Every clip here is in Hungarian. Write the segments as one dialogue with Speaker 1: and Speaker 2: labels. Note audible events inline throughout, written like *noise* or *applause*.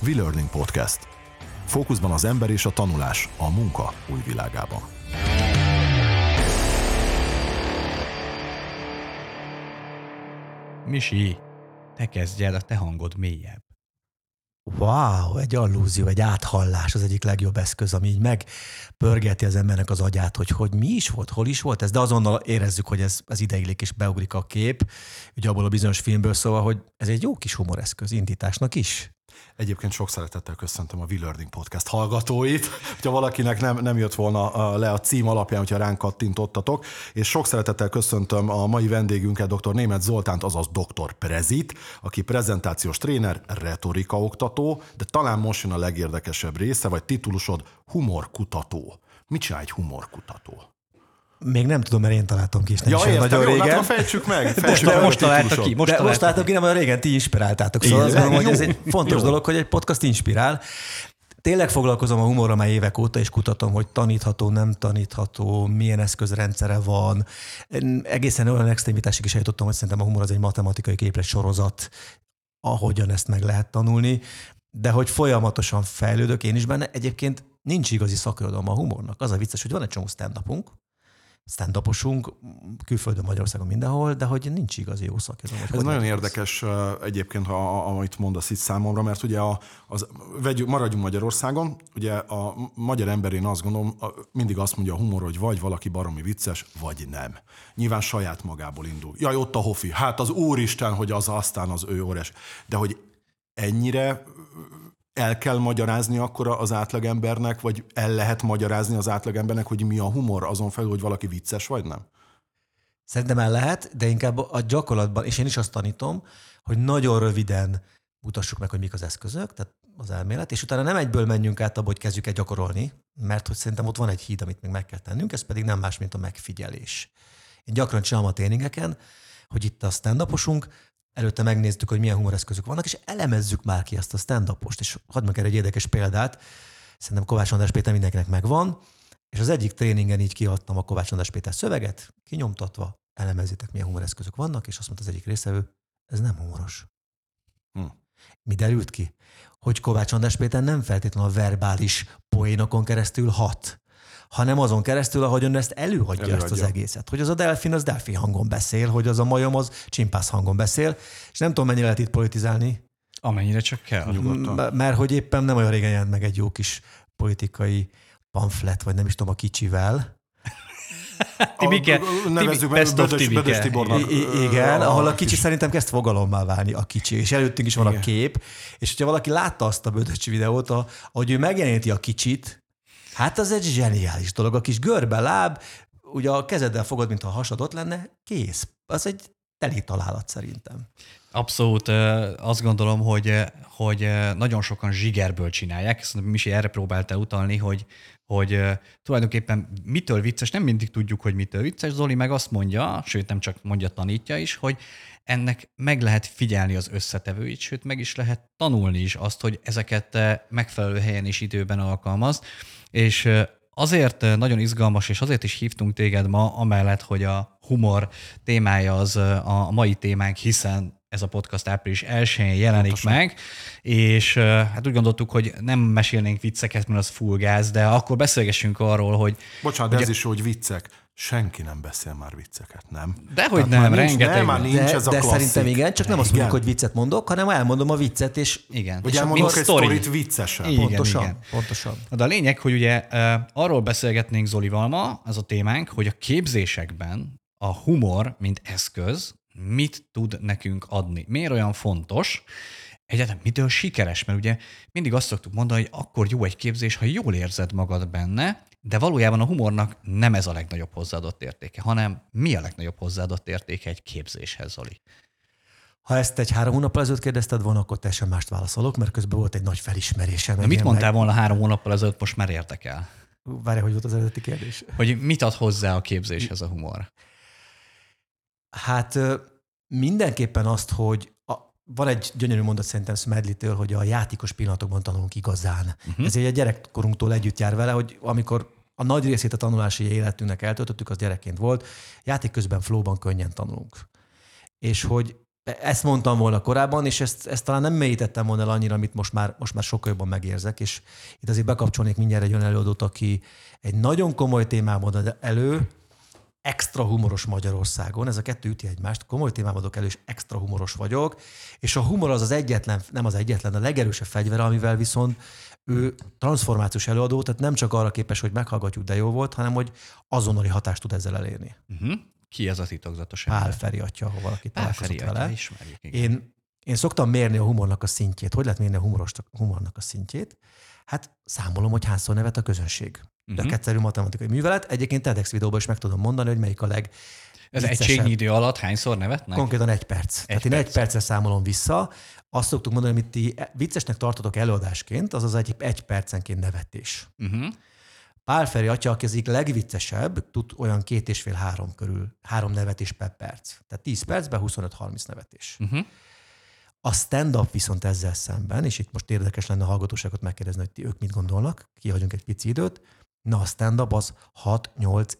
Speaker 1: V-Learning Podcast. Fókuszban az ember és a tanulás a munka új világában.
Speaker 2: Misi, te kezdj el, a te hangod mélyebb.
Speaker 3: Wow, egy allúzió, egy áthallás az egyik legjobb eszköz, ami így megpörgeti az embernek az agyát, hogy, hogy mi is volt, hol is volt ez, de azonnal érezzük, hogy ez, ez ideiglik és beugrik a kép, ugye abból a bizonyos filmből szóval, hogy ez egy jó kis humoreszköz indításnak is.
Speaker 1: Egyébként sok szeretettel köszöntöm a V-Learning Podcast hallgatóit, hogyha valakinek nem, nem jött volna le a cím alapján, hogyha ránk kattintottatok, és sok szeretettel köszöntöm a mai vendégünket, dr. Német Zoltánt, azaz dr. Prezit, aki prezentációs tréner, retorika oktató, de talán most jön a legérdekesebb része, vagy titulusod humorkutató. Mit csinál egy humorkutató?
Speaker 3: Még nem tudom, mert én találtam ki, és nem
Speaker 1: ja,
Speaker 3: is
Speaker 1: értem,
Speaker 3: nagyon
Speaker 1: jó,
Speaker 3: régen.
Speaker 1: Hát, fejtsük meg. *laughs* Fejtsük
Speaker 2: Most,
Speaker 1: meg
Speaker 2: most találta ki. Most
Speaker 3: De most
Speaker 2: találta
Speaker 3: találtam ki, nem olyan régen ti inspiráltátok. Szóval azt
Speaker 1: Igen.
Speaker 3: gondolom, hogy ez egy fontos
Speaker 1: jó.
Speaker 3: dolog, hogy egy podcast inspirál. Tényleg foglalkozom a humorral már évek óta, és kutatom, hogy tanítható, nem tanítható, milyen eszközrendszere van. Egészen olyan extremitásig is eljutottam, hogy szerintem a humor az egy matematikai képlet sorozat, ahogyan ezt meg lehet tanulni, de hogy folyamatosan fejlődök én is benne. Egyébként nincs igazi szakirodalma a humornak. Az a vicces, hogy van egy csomó stand stand külföldön, Magyarországon, mindenhol, de hogy nincs igazi jó szakirodalom.
Speaker 1: Ez nagyon érdekes egyébként, ha, amit mondasz itt számomra, mert ugye a, az, vegyük, maradjunk Magyarországon, ugye a magyar ember, én azt gondolom, a, mindig azt mondja a humor, hogy vagy valaki baromi vicces, vagy nem. Nyilván saját magából indul. Jaj, ott a hofi. Hát az úristen, hogy az aztán az ő óres. De hogy ennyire el kell magyarázni akkor az átlagembernek, vagy el lehet magyarázni az átlagembernek, hogy mi a humor azon felül, hogy valaki vicces, vagy nem?
Speaker 3: Szerintem el lehet, de inkább a gyakorlatban, és én is azt tanítom, hogy nagyon röviden mutassuk meg, hogy mik az eszközök, tehát az elmélet, és utána nem egyből menjünk át abba, hogy kezdjük el gyakorolni, mert hogy szerintem ott van egy híd, amit még meg kell tennünk, ez pedig nem más, mint a megfigyelés. Én gyakran csinálom a tréningeken, hogy itt a stand előtte megnéztük, hogy milyen humoreszközök vannak, és elemezzük már ki ezt a stand és hadd meg erre egy érdekes példát, szerintem Kovács András Péter mindenkinek megvan, és az egyik tréningen így kiadtam a Kovács András Péter szöveget, kinyomtatva, elemezzétek, milyen humoreszközök vannak, és azt mondta az egyik részevő, ez nem humoros.
Speaker 1: Hm.
Speaker 3: Mi derült ki? Hogy Kovács András Péter nem feltétlenül a verbális poénokon keresztül hat, hanem azon keresztül, ahogyan ezt előadja, előadja ezt az egészet. Hogy az a delfin az delfin hangon beszél, hogy az a majom az csimpász hangon beszél, és nem tudom, mennyire lehet itt politizálni,
Speaker 2: Amennyire csak kell.
Speaker 1: Nyugodtan.
Speaker 3: M- mert hogy éppen nem olyan régen jelent meg egy jó kis politikai pamflet, vagy nem is tudom, a kicsivel. *laughs*
Speaker 2: Tibike,
Speaker 1: nevezzük meg Bödös. Bödös Tibornak.
Speaker 3: I- igen,
Speaker 1: a-
Speaker 3: ahol a kicsi
Speaker 1: kis-
Speaker 3: szerintem kezd fogalommá válni a kicsi, és előttünk is van
Speaker 1: Igen.
Speaker 3: a kép, és hogyha valaki látta azt a bödöcsi videót, a- ahogy ő megjeleníti a kicsit, hát az egy zseniális dolog. A kis görbe láb, ugye a kezeddel fogod, mintha a hasad ott lenne, kész. Az egy teli találat szerintem.
Speaker 2: Abszolút azt gondolom, hogy, hogy nagyon sokan zsigerből csinálják. Szerintem Misi erre próbálta utalni, hogy, hogy tulajdonképpen mitől vicces, nem mindig tudjuk, hogy mitől vicces. Zoli meg azt mondja, sőt nem csak mondja, tanítja is, hogy ennek meg lehet figyelni az összetevőit, sőt meg is lehet tanulni is azt, hogy ezeket megfelelő helyen és időben alkalmaz. És azért nagyon izgalmas, és azért is hívtunk téged ma, amellett, hogy a humor témája az a mai témánk, hiszen ez a podcast április 1-én jelenik
Speaker 1: Pontosan.
Speaker 2: meg, és hát úgy gondoltuk, hogy nem mesélnénk vicceket, mert az full gáz, de akkor beszélgessünk arról, hogy
Speaker 1: Bocsánat,
Speaker 2: Ugye-
Speaker 1: ez is hogy viccek. Senki nem beszél már vicceket, nem?
Speaker 2: Dehogy
Speaker 1: Tehát
Speaker 2: nem,
Speaker 1: már nincs,
Speaker 2: rengeteg
Speaker 1: nem, már nincs
Speaker 3: de
Speaker 1: ez a
Speaker 3: de
Speaker 1: klasszik.
Speaker 3: szerintem igen, csak nem azt mondjuk,
Speaker 1: Igen.
Speaker 3: hogy viccet mondok, hanem elmondom a viccet, és
Speaker 2: igen.
Speaker 1: Vagy
Speaker 2: és
Speaker 1: elmondok egy
Speaker 2: sztori.
Speaker 1: sztorit viccesen.
Speaker 2: Igen,
Speaker 3: pontosan,
Speaker 2: igen.
Speaker 3: pontosan.
Speaker 2: De a lényeg, hogy ugye arról beszélgetnénk Zolival ma, az a témánk, hogy a képzésekben a humor, mint eszköz, mit tud nekünk adni. Miért olyan fontos? Egyáltalán mitől sikeres? Mert ugye mindig azt szoktuk mondani, hogy akkor jó egy képzés, ha jól érzed magad benne, de valójában a humornak nem ez a legnagyobb hozzáadott értéke, hanem mi a legnagyobb hozzáadott értéke egy képzéshez, Zoli?
Speaker 3: Ha ezt egy három hónappal ezelőtt kérdezted volna, akkor teljesen mást válaszolok, mert közben volt egy nagy felismerésem.
Speaker 2: De mit mondtál volna három hónappal ezelőtt, most már érdekel?
Speaker 3: Meg... Várj, hogy volt az eredeti kérdés?
Speaker 2: Hogy mit ad hozzá a képzéshez a humor?
Speaker 3: Hát mindenképpen azt, hogy a, van egy gyönyörű mondat szerintem Smedley-től, hogy a játékos pillanatokban tanulunk igazán. Uh-huh. Ez egy a gyerekkorunktól együtt jár vele, hogy amikor a nagy részét a tanulási életünknek eltöltöttük, az gyerekként volt, játék közben flóban könnyen tanulunk. és hogy ezt mondtam volna korábban, és ezt, ezt talán nem mélyítettem volna el annyira, amit most már, most már sokkal jobban megérzek, és itt azért bekapcsolnék mindjárt egy olyan előadót, aki egy nagyon komoly témában ad elő, extra humoros Magyarországon, ez a kettő üti egymást, komoly témában adok elő, és extra humoros vagyok, és a humor az az egyetlen, nem az egyetlen, a legerősebb fegyvere, amivel viszont ő transformációs előadó, tehát nem csak arra képes, hogy meghallgatjuk, de jó volt, hanem hogy azonnali hatást tud ezzel elérni.
Speaker 2: Uh-huh. Ki ez a titokzatos
Speaker 3: Pál ember? Feri atya, ha valaki
Speaker 2: Pál
Speaker 3: találkozott
Speaker 2: Feri
Speaker 3: vele.
Speaker 2: ismerjük, igen.
Speaker 3: Én, én szoktam mérni a humornak a szintjét. Hogy lehet mérni a humoros, humornak a szintjét? Hát számolom, hogy hányszor nevet a közönség. De
Speaker 2: Mhm.
Speaker 3: uh-huh. egyszerű matematikai művelet. Egyébként TEDx videóban is meg tudom mondani, hogy melyik a leg
Speaker 2: Ez egységnyi idő alatt hányszor nevetnek?
Speaker 3: Konkrétan egy perc. Egy Tehát én
Speaker 2: perc.
Speaker 3: egy percre számolom vissza. Azt szoktuk mondani, amit ti viccesnek tartotok előadásként, az az egy, egy percenként nevetés.
Speaker 2: Uh-huh.
Speaker 3: Pál Feri atya, aki az egyik legviccesebb, tud olyan két és fél három körül, három nevetés per perc. Tehát 10 percben 25-30 nevetés.
Speaker 2: Uh-huh.
Speaker 3: A stand-up viszont ezzel szemben, és itt most érdekes lenne a hallgatóságot megkérdezni, hogy ti ők mit gondolnak, kihagyunk egy pici időt, na a stand-up az 6-8-10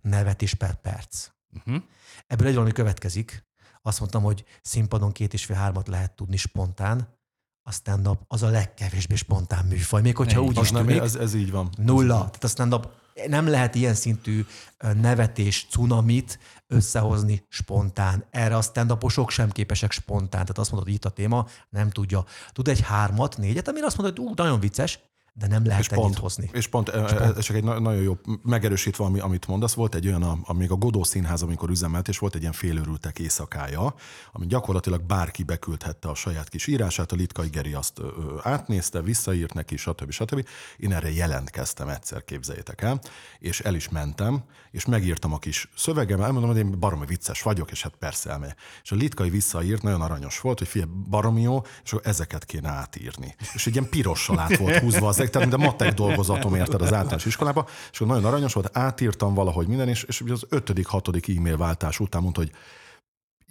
Speaker 3: nevetés per perc.
Speaker 2: Uh-huh.
Speaker 3: Ebből egy valami következik. Azt mondtam, hogy színpadon két és fél hármat lehet tudni spontán, a stand-up az a legkevésbé spontán műfaj, még hogyha úgy
Speaker 1: Az
Speaker 3: is
Speaker 1: nem,
Speaker 3: tűnik.
Speaker 1: ez, ez így van.
Speaker 3: Nulla. Tehát a stand-up nem lehet ilyen szintű nevetés, cunamit összehozni spontán. Erre a stand sem képesek spontán. Tehát azt mondod, hogy itt a téma, nem tudja. Tud egy hármat, négyet, amire azt mondod, hogy ú, nagyon vicces, de nem lehet
Speaker 1: És pont,
Speaker 3: hozni.
Speaker 1: és pont, és pont. csak egy na- nagyon jó, megerősítve, ami, amit mondasz, volt egy olyan, a, a, még a Godó Színház, amikor üzemelt, és volt egy ilyen félőrültek éjszakája, ami gyakorlatilag bárki beküldhette a saját kis írását, a Litkai Geri azt ö, átnézte, visszaírt neki, stb. stb. Én erre jelentkeztem egyszer, képzeljétek el, és el is mentem, és megírtam a kis szövegem, elmondom, hogy én baromi vicces vagyok, és hát persze elmegy. És a Litkai visszaírt, nagyon aranyos volt, hogy figyelj, baromi jó, és akkor ezeket kéne átírni. És egy ilyen pirossal át volt húzva az tehát mint a matek dolgozatom érted az általános iskolába, és nagyon aranyos volt, átírtam valahogy minden, és, és az ötödik, hatodik e-mail váltás után mondta, hogy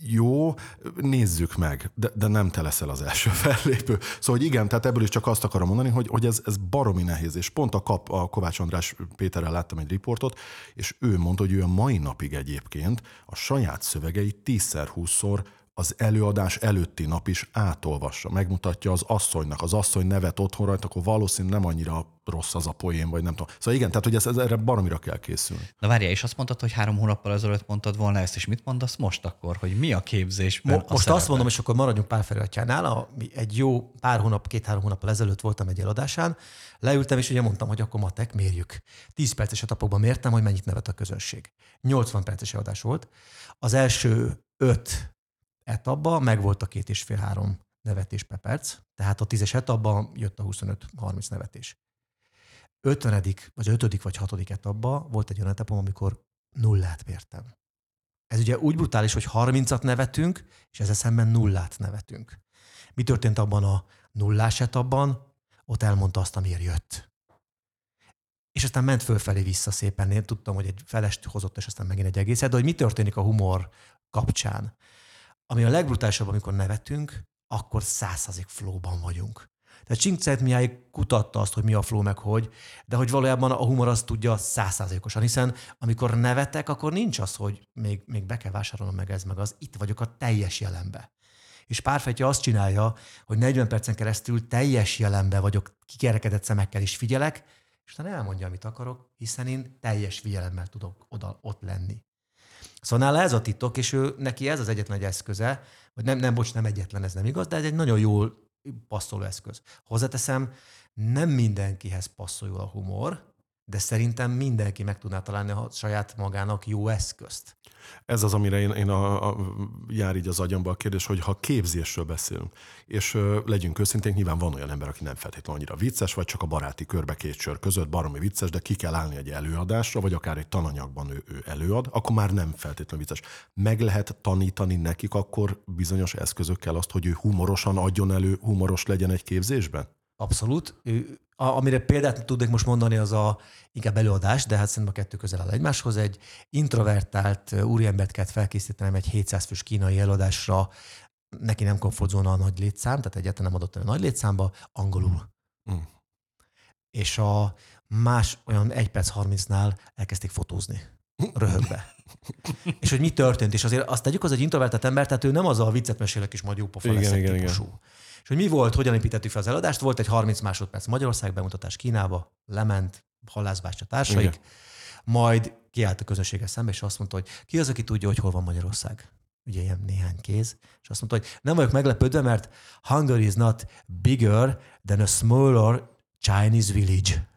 Speaker 1: jó, nézzük meg, de, de nem te leszel az első *laughs* fellépő. Szóval, hogy igen, tehát ebből is csak azt akarom mondani, hogy, hogy ez, ez baromi nehéz, és pont a, kap, a Kovács András Péterrel láttam egy riportot, és ő mondta, hogy ő a mai napig egyébként a saját szövegeit tízszer, húszszor az előadás előtti nap is átolvassa, megmutatja az asszonynak, az asszony nevet otthon rajta, akkor valószínűleg nem annyira rossz az a poén, vagy nem tudom. Szóval igen, tehát hogy ez, ez erre baromira kell készülni.
Speaker 2: Na várjál, és azt mondtad, hogy három hónappal ezelőtt mondtad volna ezt, és mit mondasz most akkor, hogy mi a képzésben
Speaker 3: Mo-
Speaker 2: a
Speaker 3: most
Speaker 2: szerepe?
Speaker 3: azt mondom, és akkor maradjunk. A, mi egy jó pár hónap, két-három hónappal ezelőtt voltam egy eladásán, leültem, és ugye mondtam, hogy akkor matek, mérjük. 10 perces etapokban mértem, hogy mennyit nevet a közönség. 80 perces eladás volt. Az első öt etapban meg volt a két és fél három nevetés per perc, tehát a tízes etapban jött a 25-30 nevetés. 50. vagy 5. vagy 6. etapban volt egy olyan etapom, amikor nullát mértem. Ez ugye úgy brutális, hogy 30-at nevetünk, és ezzel szemben nullát nevetünk. Mi történt abban a nullás etapban? Ott elmondta azt, amiért jött. És aztán ment fölfelé vissza szépen. Én tudtam, hogy egy felest hozott, és aztán megint egy egészet. De hogy mi történik a humor kapcsán? Ami a legbrutálisabb, amikor nevetünk, akkor százszázalék flowban vagyunk. Tehát Csinkceit Mihály kutatta azt, hogy mi a flow, meg hogy, de hogy valójában a humor azt tudja százszázalékosan, hiszen amikor nevetek, akkor nincs az, hogy még, még be kell vásárolnom meg ez, meg az, itt vagyok a teljes jelenbe. És párfetje azt csinálja, hogy 40 percen keresztül teljes jelenbe vagyok, kikerekedett szemekkel is figyelek, és utána elmondja, amit akarok, hiszen én teljes figyelemmel tudok oda, ott lenni. Szóval nála ez a titok, és ő, neki ez az egyetlen egy eszköze, vagy nem, nem, bocs, nem egyetlen, ez nem igaz, de ez egy nagyon jól passzoló eszköz. Hozzáteszem, nem mindenkihez passzol jól a humor, de szerintem mindenki meg tudná találni a saját magának jó eszközt.
Speaker 1: Ez az, amire én, én a, a, jár így az agyamba a kérdés, hogy ha képzésről beszélünk, és ö, legyünk őszinték, nyilván van olyan ember, aki nem feltétlenül annyira vicces, vagy csak a baráti körbe két sör között baromi vicces, de ki kell állni egy előadásra, vagy akár egy tananyagban ő, ő előad, akkor már nem feltétlenül vicces. Meg lehet tanítani nekik akkor bizonyos eszközökkel azt, hogy ő humorosan adjon elő, humoros legyen egy képzésben?
Speaker 3: Abszolút. Ő- A, amire példát tudnék most mondani, az a inkább előadás, de hát szerintem a kettő közel áll egymáshoz. Egy introvertált úriembert kellett felkészítenem egy 700 fős kínai előadásra, neki nem komfortzóna a nagy létszám, tehát egyáltalán nem adott el a nagy létszámba, angolul.
Speaker 1: Mm.
Speaker 3: És a más olyan 1 perc 30-nál elkezdték fotózni röhögbe. *laughs* és hogy mi történt, és azért azt tegyük, az egy introvertált ember, tehát ő nem az a viccet mesélek és majd jó pofa
Speaker 1: Igen, igen,
Speaker 3: típusú. És hogy mi volt, hogyan építettük fel az eladást, volt egy 30 másodperc Magyarország bemutatás Kínába, lement, halászbástya társaik,
Speaker 1: Igen.
Speaker 3: majd kiállt a közönséggel szembe, és azt mondta, hogy ki az, aki tudja, hogy hol van Magyarország? Ugye ilyen néhány kéz, és azt mondta, hogy nem vagyok meglepődve, mert Hungary is not bigger than a smaller Chinese village.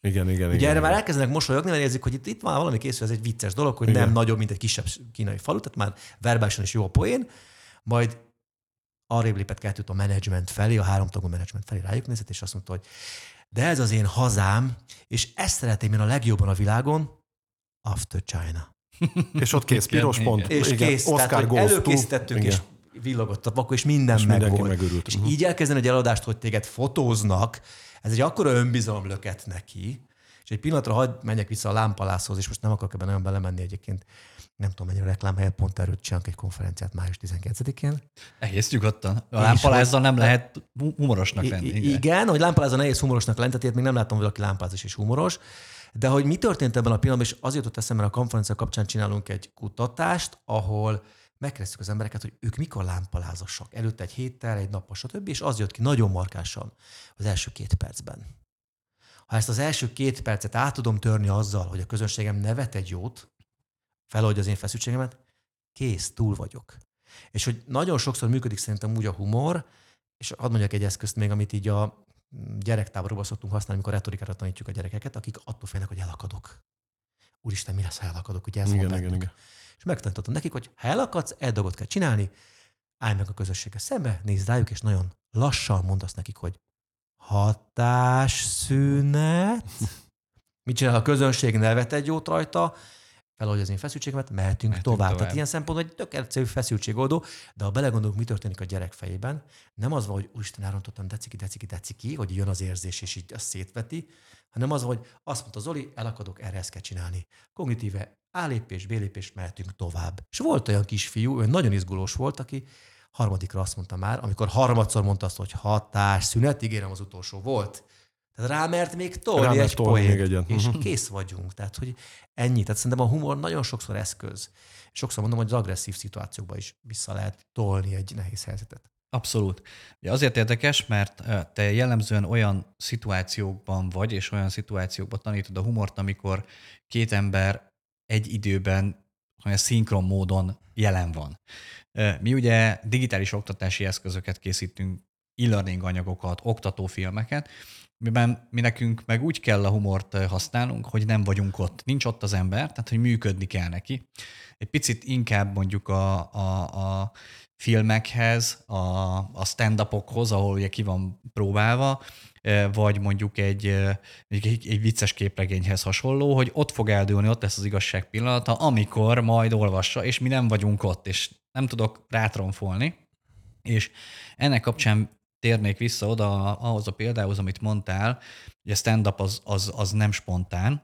Speaker 1: Igen, igen,
Speaker 3: Ugye
Speaker 1: igen.
Speaker 3: erre
Speaker 1: igen.
Speaker 3: már elkezdenek mosolyogni, mert érzik, hogy itt, itt van valami készül, ez egy vicces dolog, hogy
Speaker 1: Igen.
Speaker 3: nem nagyobb, mint egy kisebb kínai falu, tehát már verbálisan is jó a poén, majd arrébb lépett kettőt a menedzsment felé, a háromtagú menedzsment felé rájuk nézett, és azt mondta, hogy de ez az én hazám, és ezt szeretném én a legjobban a világon, after China.
Speaker 1: És ott kész, piros
Speaker 2: igen.
Speaker 1: pont.
Speaker 3: És
Speaker 1: igen.
Speaker 3: kész,
Speaker 1: Oscar
Speaker 3: tehát,
Speaker 1: to.
Speaker 3: előkészítettük,
Speaker 1: Igen.
Speaker 3: és villogott a vakó, és minden
Speaker 1: És
Speaker 3: meg
Speaker 1: mindenki
Speaker 3: volt.
Speaker 1: megörült.
Speaker 3: És
Speaker 1: Mhm.
Speaker 3: így elkezdeni egy eladást, hogy téged fotóznak, ez egy akkora önbizalom löket neki, egy pillanatra hagyd menjek vissza a lámpalászhoz, és most nem akarok ebben nagyon belemenni egyébként, nem tudom mennyire reklámhelyet, pont erről csinálunk egy konferenciát május 19-én.
Speaker 2: Egész nyugodtan. A lámpalázzal nem lehet hu- humorosnak lenni. Igen.
Speaker 3: igen, hogy lámpalázza nehéz humorosnak lenni, tehát még nem láttam, hogy valaki lámpalázás és humoros. De hogy mi történt ebben a pillanatban, és az jutott eszembe, mert a konferencia kapcsán csinálunk egy kutatást, ahol megkezdtük az embereket, hogy ők mikor lámpalázasak. Előtte egy héttel, egy nappal, stb. És az jött ki nagyon markásan az első két percben. Ha ezt az első két percet át tudom törni azzal, hogy a közönségem nevet egy jót, feloldja az én feszültségemet, kész, túl vagyok. És hogy nagyon sokszor működik szerintem úgy a humor, és hadd mondjak egy eszközt még, amit így a gyerektáborokban szoktunk használni, amikor retorikára tanítjuk a gyerekeket, akik attól félnek, hogy elakadok. Úristen, mi lesz, ha elakadok? Ugye ez
Speaker 1: Igen, igen, igen.
Speaker 3: És megtanítottam nekik, hogy ha elakadsz, egy dolgot kell csinálni, állj meg a közösséggel szembe, nézd rájuk, és nagyon lassan mondasz nekik, hogy hatásszünet. Mit csinál a közönség? Nevet egy jót rajta, feloldja az én feszültségemet, mehetünk,
Speaker 2: Mehetünk
Speaker 3: tovább.
Speaker 2: tovább.
Speaker 3: Tehát ilyen szempontból egy tök egyszerű feszültségoldó, de ha belegondolunk, mi történik a gyerek fejében, nem az van, hogy úristen, elrontottam, deciki, deciki, deciki, hogy jön az érzés, és így azt szétveti, hanem az, hogy azt mondta Zoli, elakadok, erre ezt kell csinálni. Kognitíve A lépés, B lépés, mehetünk tovább. És volt olyan kisfiú, ő nagyon izgulós volt, aki harmadikra azt mondta már, amikor harmadszor mondta azt, hogy hatás, szünet, ígérem az utolsó volt. Tehát rámert még tolni
Speaker 1: Rámert
Speaker 3: egy
Speaker 1: tolni
Speaker 3: poént,
Speaker 1: még egyet.
Speaker 3: és
Speaker 1: Mhm.
Speaker 3: kész vagyunk. Tehát, hogy ennyi. Tehát szerintem a humor nagyon sokszor eszköz. Sokszor mondom, hogy az agresszív szituációkba is vissza lehet tolni egy nehéz helyzetet.
Speaker 2: Abszolút. Ugye azért érdekes, mert te jellemzően olyan szituációkban vagy, és olyan szituációkban tanítod a humort, amikor két ember egy időben olyan szinkron módon jelen van. Mi ugye digitális oktatási eszközöket készítünk, e-learning anyagokat, oktatófilmeket, miben mi nekünk meg úgy kell a humort használnunk, hogy nem vagyunk ott. Nincs ott az ember, tehát hogy működni kell neki. Egy picit inkább mondjuk a, a, a filmekhez, a, a stand-upokhoz, ahol ugye ki van próbálva, vagy mondjuk egy, egy, egy vicces képregényhez hasonló, hogy ott fog eldőlni, ott lesz az igazság pillanata, amikor majd olvassa, és mi nem vagyunk ott, és nem tudok rátronfolni. És ennek kapcsán térnék vissza oda ahhoz a példához, amit mondtál, a stand-up az, az, az nem spontán.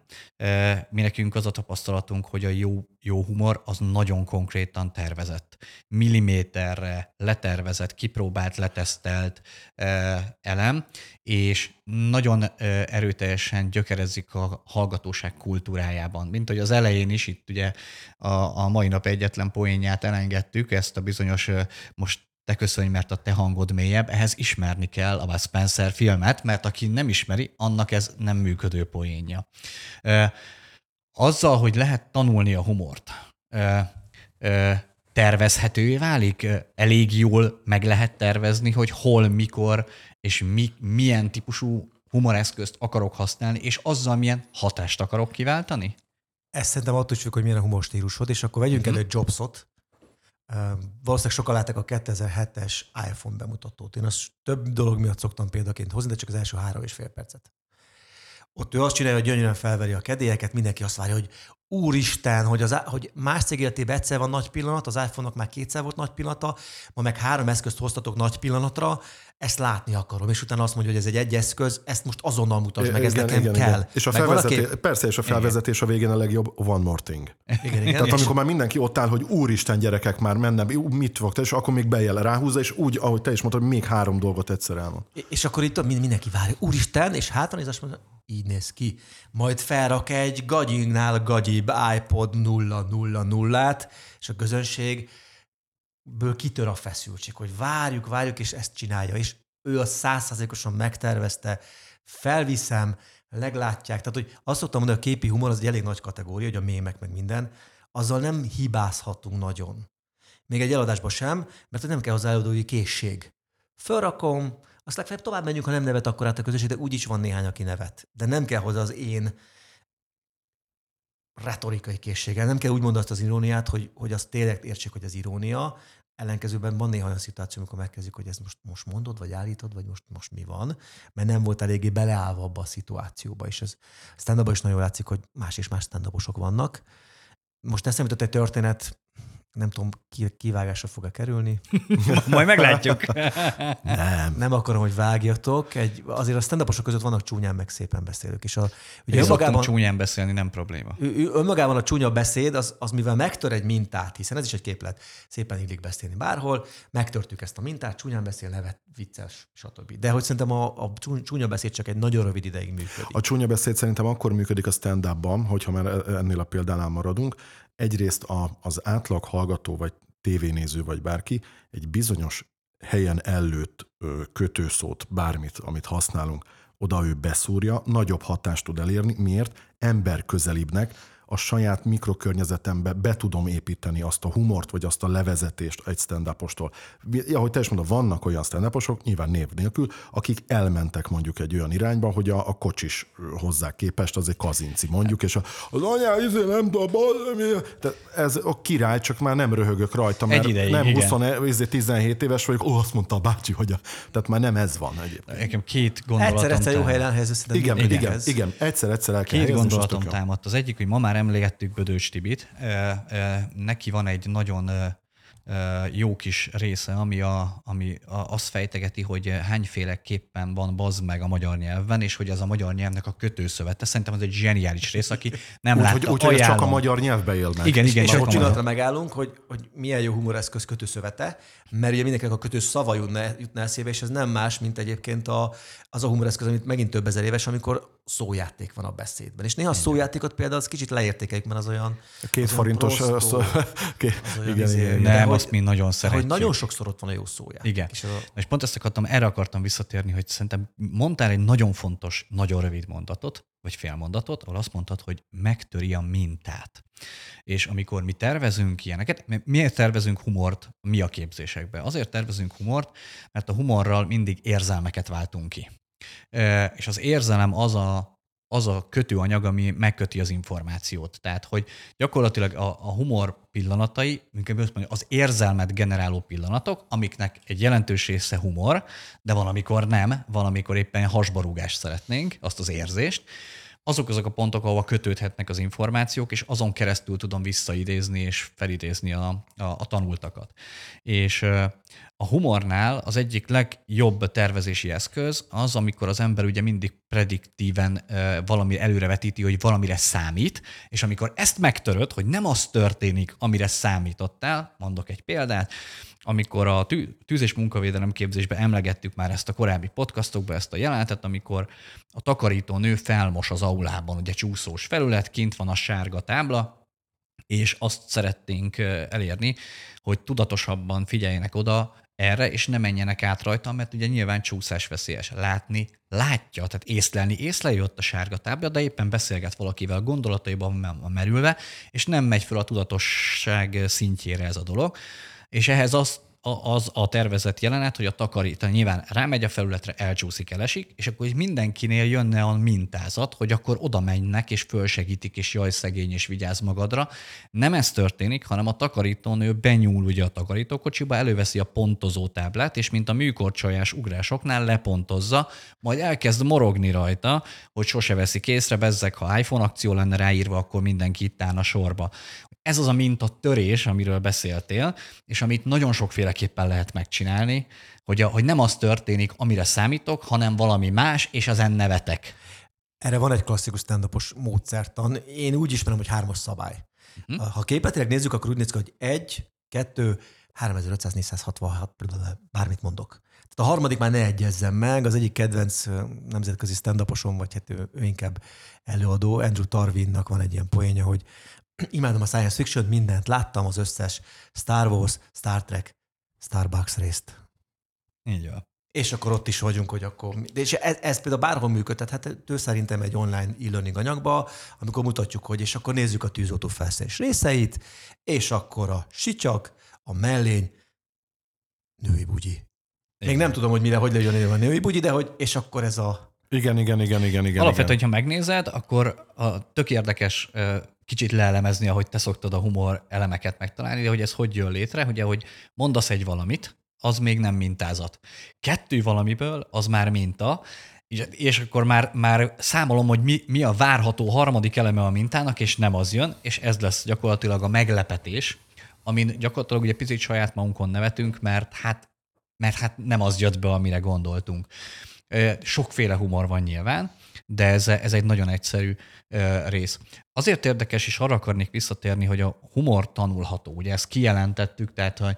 Speaker 2: Mi nekünk az a tapasztalatunk, hogy a jó, jó humor az nagyon konkrétan tervezett. Milliméterre letervezett, kipróbált, letesztelt elem, és nagyon erőteljesen gyökerezik a hallgatóság kultúrájában. Mint hogy az elején is, itt ugye a, a mai nap egyetlen poénját elengedtük, ezt a bizonyos most te köszönj, mert a te hangod mélyebb, ehhez ismerni kell a Bud Spencer filmet, mert aki nem ismeri, annak ez nem működő poénja. Azzal, hogy lehet tanulni a humort, tervezhetővé válik, elég jól meg lehet tervezni, hogy hol, mikor és mi, milyen típusú humoreszközt akarok használni, és azzal milyen hatást akarok kiváltani?
Speaker 3: Ez szerintem attól is függ, hogy milyen a humor stílusod, és akkor vegyünk elő Jobsot. Valószínűleg sokan látták a 2007-es iPhone bemutatót. Én azt több dolog miatt szoktam példaként hozni, de csak az első három és fél percet. Ott ő azt csinálja, hogy gyönyörűen felveri a kedélyeket, mindenki azt várja, hogy úristen, hogy, az, hogy más cég életében egyszer van nagy pillanat, az iPhone-nak már kétszer volt nagy pillanata, ma meg három eszközt hoztatok nagy pillanatra, ezt látni akarom, és utána azt mondja, hogy ez egy egy eszköz, ezt most azonnal mutasd meg, ez
Speaker 1: Igen,
Speaker 3: nekem
Speaker 1: igen,
Speaker 3: kell.
Speaker 1: igen. És a
Speaker 3: Meg
Speaker 1: felvezetés,
Speaker 3: valaki-
Speaker 1: persze, és a felvezetés a végén a legjobb, one more thing.
Speaker 3: Igen, igen.
Speaker 1: Tehát amikor már mindenki ott áll, hogy úristen gyerekek már mennem, ú, mit fog és akkor még bejel ráhúzza, és úgy, ahogy te is mondtad, még három dolgot egyszer elmond.
Speaker 3: És akkor itt mind- mindenki várja, úristen, és hátranéz, azt mondja, így néz ki. Majd felrak egy gagyingnál gagyi legújabb iPod 000-át, és a közönség ből kitör a feszültség, hogy várjuk, várjuk, és ezt csinálja. És ő a százszázalékosan megtervezte, felviszem, leglátják. Tehát, hogy azt szoktam mondani, hogy a képi humor az egy elég nagy kategória, hogy a mémek meg minden, azzal nem hibázhatunk nagyon. Még egy eladásban sem, mert nem kell hozzá előadói készség. Fölrakom, azt legfeljebb tovább menjünk, ha nem nevet akkor át a közösség, de úgyis van néhány, aki nevet. De nem kell hozzá az én retorikai készséggel. Nem kell úgy mondani azt az iróniát, hogy, hogy azt tényleg értsék, hogy az irónia. Ellenkezőben van néha olyan szituáció, amikor megkezdik, hogy ezt most, most mondod, vagy állítod, vagy most, most mi van, mert nem volt eléggé beleállva abba a szituációba. És ez stand is nagyon látszik, hogy más és más stand vannak. Most eszembe egy történet, nem tudom, kivágásra fog-e kerülni. *laughs*
Speaker 2: Majd meglátjuk.
Speaker 1: nem.
Speaker 3: Nem akarom, hogy vágjatok. Egy, azért a stand között vannak csúnyán meg szépen beszélők. És a,
Speaker 2: ugye önmagában, csúnyán beszélni nem probléma.
Speaker 3: Ő, önmagában a csúnya beszéd, az, az mivel megtör egy mintát, hiszen ez is egy képlet, szépen illik beszélni bárhol, megtörtük ezt a mintát, csúnyán beszél, nevet, vicces, stb. De hogy szerintem a, a csúnya beszéd csak egy nagyon rövid ideig működik.
Speaker 1: A csúnya beszéd szerintem akkor működik a stand-upban, hogyha már ennél a példánál maradunk, egyrészt a, az átlag hallgató, vagy tévénéző, vagy bárki egy bizonyos helyen ellőtt kötőszót, bármit, amit használunk, oda ő beszúrja, nagyobb hatást tud elérni. Miért? Ember közelibbnek, a saját mikrokörnyezetembe be tudom építeni azt a humort, vagy azt a levezetést egy stand upostól Ahogy te is mondod, vannak olyan stand nyilván név nélkül, akik elmentek mondjuk egy olyan irányba, hogy a, a kocsis hozzá képest az egy kazinci mondjuk, és a, az anyá, izé nem tudom, ez a király, csak már nem röhögök rajta, mert egy ideig, nem 20, 17 éves vagyok, ó, azt mondta a bácsi, hogy a, tehát már nem ez van egyébként.
Speaker 2: Nekem két gondolatom.
Speaker 3: Egyszer-egyszer jó helyen helyező,
Speaker 1: igen, igen, igen, igen, egyszer-egyszer el
Speaker 2: kell Két gondolatom támadt. Az egyik, hogy ma már emlégettük Bödős Tibit, neki van egy nagyon jó kis része, ami, a, ami a, azt fejtegeti, hogy hányféleképpen van bazd meg a magyar nyelven, és hogy az a magyar nyelvnek a kötőszövete. Szerintem ez egy zseniális rész, aki nem úgy, látta,
Speaker 1: úgy, úgy, csak a magyar nyelvbe él meg.
Speaker 3: Igen, igen. És akkor csinálatra megállunk, hogy, hogy milyen jó humoreszköz kötőszövete, mert ugye mindenkinek a kötő szava jutna, jutna eszébe, és ez nem más, mint egyébként a, az a humoreszköz, amit megint több ezer éves, amikor szójáték van a beszédben. És néha a szójátékot például az kicsit leértékeljük, mert az olyan...
Speaker 1: Két az forintos... Prostó,
Speaker 2: az olyan *laughs* igen, igen, nem, azt mi nagyon szeretjük.
Speaker 3: Hogy nagyon sokszor ott van a jó szója.
Speaker 2: Igen. És, a... és pont ezt akartam, erre akartam visszatérni, hogy szerintem mondtál egy nagyon fontos, nagyon rövid mondatot, vagy félmondatot, ahol azt mondtad, hogy megtöri a mintát. És amikor mi tervezünk ilyeneket, miért tervezünk humort mi a képzésekbe? Azért tervezünk humort, mert a humorral mindig érzelmeket váltunk ki. És az érzelem az a, az a kötőanyag, ami megköti az információt. Tehát, hogy gyakorlatilag a, a humor pillanatai, az érzelmet generáló pillanatok, amiknek egy jelentős része humor, de van, amikor nem, van, amikor éppen hasbarúgást szeretnénk, azt az érzést, azok azok a pontok, ahova kötődhetnek az információk, és azon keresztül tudom visszaidézni és felidézni a, a, a tanultakat. És a humornál az egyik legjobb tervezési eszköz az, amikor az ember ugye mindig prediktíven valami előrevetíti, hogy valamire számít, és amikor ezt megtöröd, hogy nem az történik, amire számítottál, mondok egy példát, amikor a tűz- és munkavédelem képzésbe emlegettük már ezt a korábbi podcastokba, ezt a jelentet, amikor a takarító nő felmos az aulában, ugye csúszós felület, kint van a sárga tábla, és azt szeretnénk elérni, hogy tudatosabban figyeljenek oda erre, és ne menjenek át rajta, mert ugye nyilván csúszás veszélyes. Látni, látja, tehát észlelni, észleli ott a sárga tábla, de éppen beszélget valakivel gondolataiban merülve, és nem megy föl a tudatosság szintjére ez a dolog. És ehhez azt az a tervezett jelenet, hogy a takarítani nyilván rámegy a felületre, elcsúszik, elesik, és akkor mindenkinél jönne a mintázat, hogy akkor oda mennek, és fölsegítik, és jaj, szegény, és vigyáz magadra. Nem ez történik, hanem a takarítónő benyúl ugye a takarítókocsiba, előveszi a pontozó táblát, és mint a műkorcsajás ugrásoknál lepontozza, majd elkezd morogni rajta, hogy sose veszik észre, bezzek, ha iPhone akció lenne ráírva, akkor mindenki itt állna sorba. Ez az a minta törés, amiről beszéltél, és amit nagyon sokféleképpen lehet megcsinálni, hogy, a, hogy nem az történik, amire számítok, hanem valami más, és az nevetek.
Speaker 3: Erre van egy klasszikus stand módszertan. Én úgy ismerem, hogy hármas szabály. Uh-huh. Ha képetileg nézzük, akkor úgy néz ki, hogy egy, kettő, 3500-466, bármit mondok. Tehát a harmadik már ne egyezzen meg, az egyik kedvenc nemzetközi stand vagy hát ő, ő inkább előadó, Andrew Tarvinnak van egy ilyen poénja, hogy imádom a science fiction mindent, láttam az összes Star Wars, Star Trek, Starbucks részt.
Speaker 2: Így van.
Speaker 3: És akkor ott is vagyunk, hogy akkor... De és ez, ez például bárhol működhet, ő szerintem egy online e-learning anyagba, amikor mutatjuk, hogy és akkor nézzük a tűzoltó felszerelés részeit, és akkor a sicsak, a mellény, női bugyi. Még nem tudom, hogy mire, hogy legyen a női bugyi, de hogy, és akkor ez a...
Speaker 1: Igen, igen, igen, igen, igen.
Speaker 2: Alapvetően,
Speaker 1: igen.
Speaker 2: ha megnézed, akkor a tök érdekes kicsit leelemezni, ahogy te szoktad a humor elemeket megtalálni, de hogy ez hogy jön létre, ugye, hogy mondasz egy valamit, az még nem mintázat. Kettő valamiből, az már minta, és- akkor már, már számolom, hogy mi, mi a várható harmadik eleme a mintának, és nem az jön, és ez lesz gyakorlatilag a meglepetés, amin gyakorlatilag ugye picit saját magunkon nevetünk, mert hát, mert hát nem az jött be, amire gondoltunk. Sokféle humor van nyilván, de ez, ez egy nagyon egyszerű rész. Azért érdekes, és arra akarnék visszatérni, hogy a humor tanulható. Ugye ezt kijelentettük, tehát hogy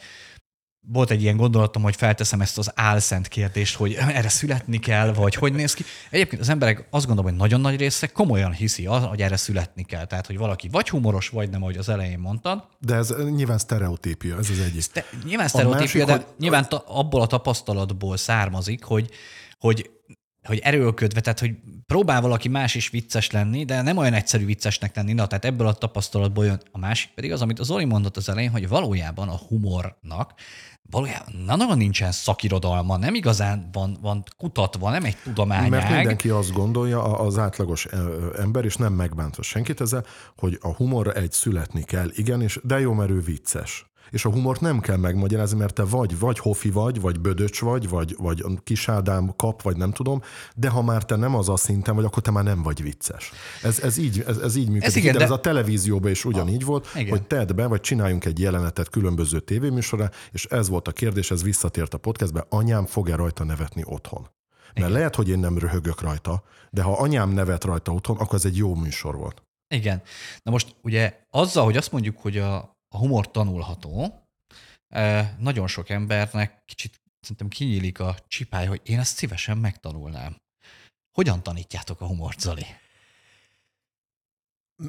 Speaker 2: volt egy ilyen gondolatom, hogy felteszem ezt az álszent kérdést, hogy erre születni kell, vagy hogy néz ki. Egyébként az emberek azt gondolom, hogy nagyon nagy része komolyan hiszi, az, hogy erre születni kell. Tehát, hogy valaki vagy humoros, vagy nem, ahogy az elején mondtad.
Speaker 1: De ez nyilván sztereotípia, ez az egyik.
Speaker 2: Te, nyilván sztereotípia,
Speaker 1: másik,
Speaker 2: de
Speaker 1: hogy-
Speaker 2: nyilván ta, abból a tapasztalatból származik, hogy, hogy hogy erőlködve, tehát hogy próbál valaki más is vicces lenni, de nem olyan egyszerű viccesnek lenni, na, tehát ebből a tapasztalatból jön a másik pedig az, amit az Zoli mondott az elején, hogy valójában a humornak valójában na, nagyon nincsen szakirodalma, nem igazán van, van kutatva, nem egy
Speaker 1: Mert
Speaker 2: tudományág.
Speaker 1: mindenki azt gondolja, az átlagos ember, és nem megbántva senkit ezzel, hogy a humor egy születni kell, igen, és de jó, mert ő vicces. És a humort nem kell megmagyarázni, mert te vagy, vagy hofi vagy, vagy bödöcs vagy, vagy, vagy kisádám kap, vagy nem tudom, de ha már te nem az a szinten vagy, akkor te már nem vagy vicces. Ez, ez, így, ez, ez így működik. Ez,
Speaker 2: igen, de-
Speaker 1: ez a televízióban is ugyanígy volt,
Speaker 2: igen.
Speaker 1: hogy tedd be, vagy csináljunk egy jelenetet különböző tévéműsorra, és ez volt a kérdés, ez visszatért a podcastbe, anyám fog-e rajta nevetni otthon? Mert Igen. lehet, hogy én nem röhögök rajta, de ha anyám nevet rajta otthon, akkor ez egy jó műsor volt.
Speaker 2: Igen. Na most ugye azzal, hogy azt mondjuk, hogy a, a humor tanulható, nagyon sok embernek kicsit szerintem kinyílik a csipája, hogy én ezt szívesen megtanulnám. Hogyan tanítjátok a humort, Zoli?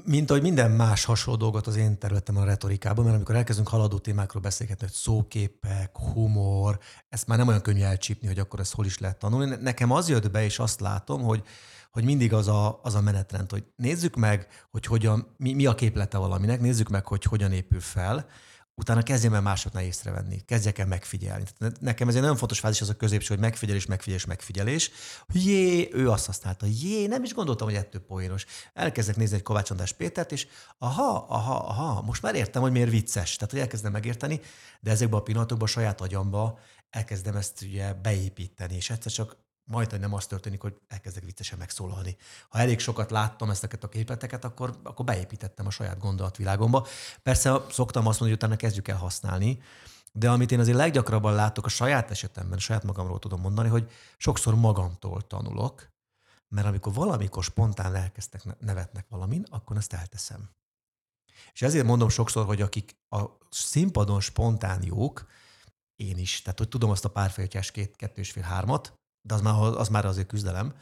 Speaker 3: Mint ahogy minden más hasonló dolgot az én területem a retorikában, mert amikor elkezdünk haladó témákról beszélgetni, hogy szóképek, humor, ezt már nem olyan könnyű elcsípni, hogy akkor ezt hol is lehet tanulni. Nekem az jött be, és azt látom, hogy, hogy mindig az a, az a menetrend, hogy nézzük meg, hogy hogyan, mi, mi a képlete valaminek, nézzük meg, hogy hogyan épül fel, utána kezdjem el másoknál észrevenni, kezdjek el megfigyelni. Tehát nekem ez egy nagyon fontos fázis az a középső, hogy megfigyelés, megfigyelés, megfigyelés. Jé, ő azt használta, jé, nem is gondoltam, hogy ettől poénos. Elkezdek nézni egy Kovács András Pétert, és aha, aha, aha, most már értem, hogy miért vicces. Tehát, hogy elkezdem megérteni, de ezekben a pillanatokban a saját agyamba elkezdem ezt ugye beépíteni, és egyszer csak majd, hogy nem az történik, hogy elkezdek viccesen megszólalni. Ha elég sokat láttam ezeket a képleteket, akkor, akkor beépítettem a saját gondolatvilágomba. Persze szoktam azt mondani, hogy utána kezdjük el használni, de amit én azért leggyakrabban látok a saját esetemben, saját magamról tudom mondani, hogy sokszor magamtól tanulok, mert amikor valamikor spontán elkezdtek ne- nevetnek valamin, akkor ezt elteszem. És ezért mondom sokszor, hogy akik a színpadon spontán jók, én is, tehát hogy tudom azt a párféltyás két, kettő és fél hármat, de az már, az már azért küzdelem,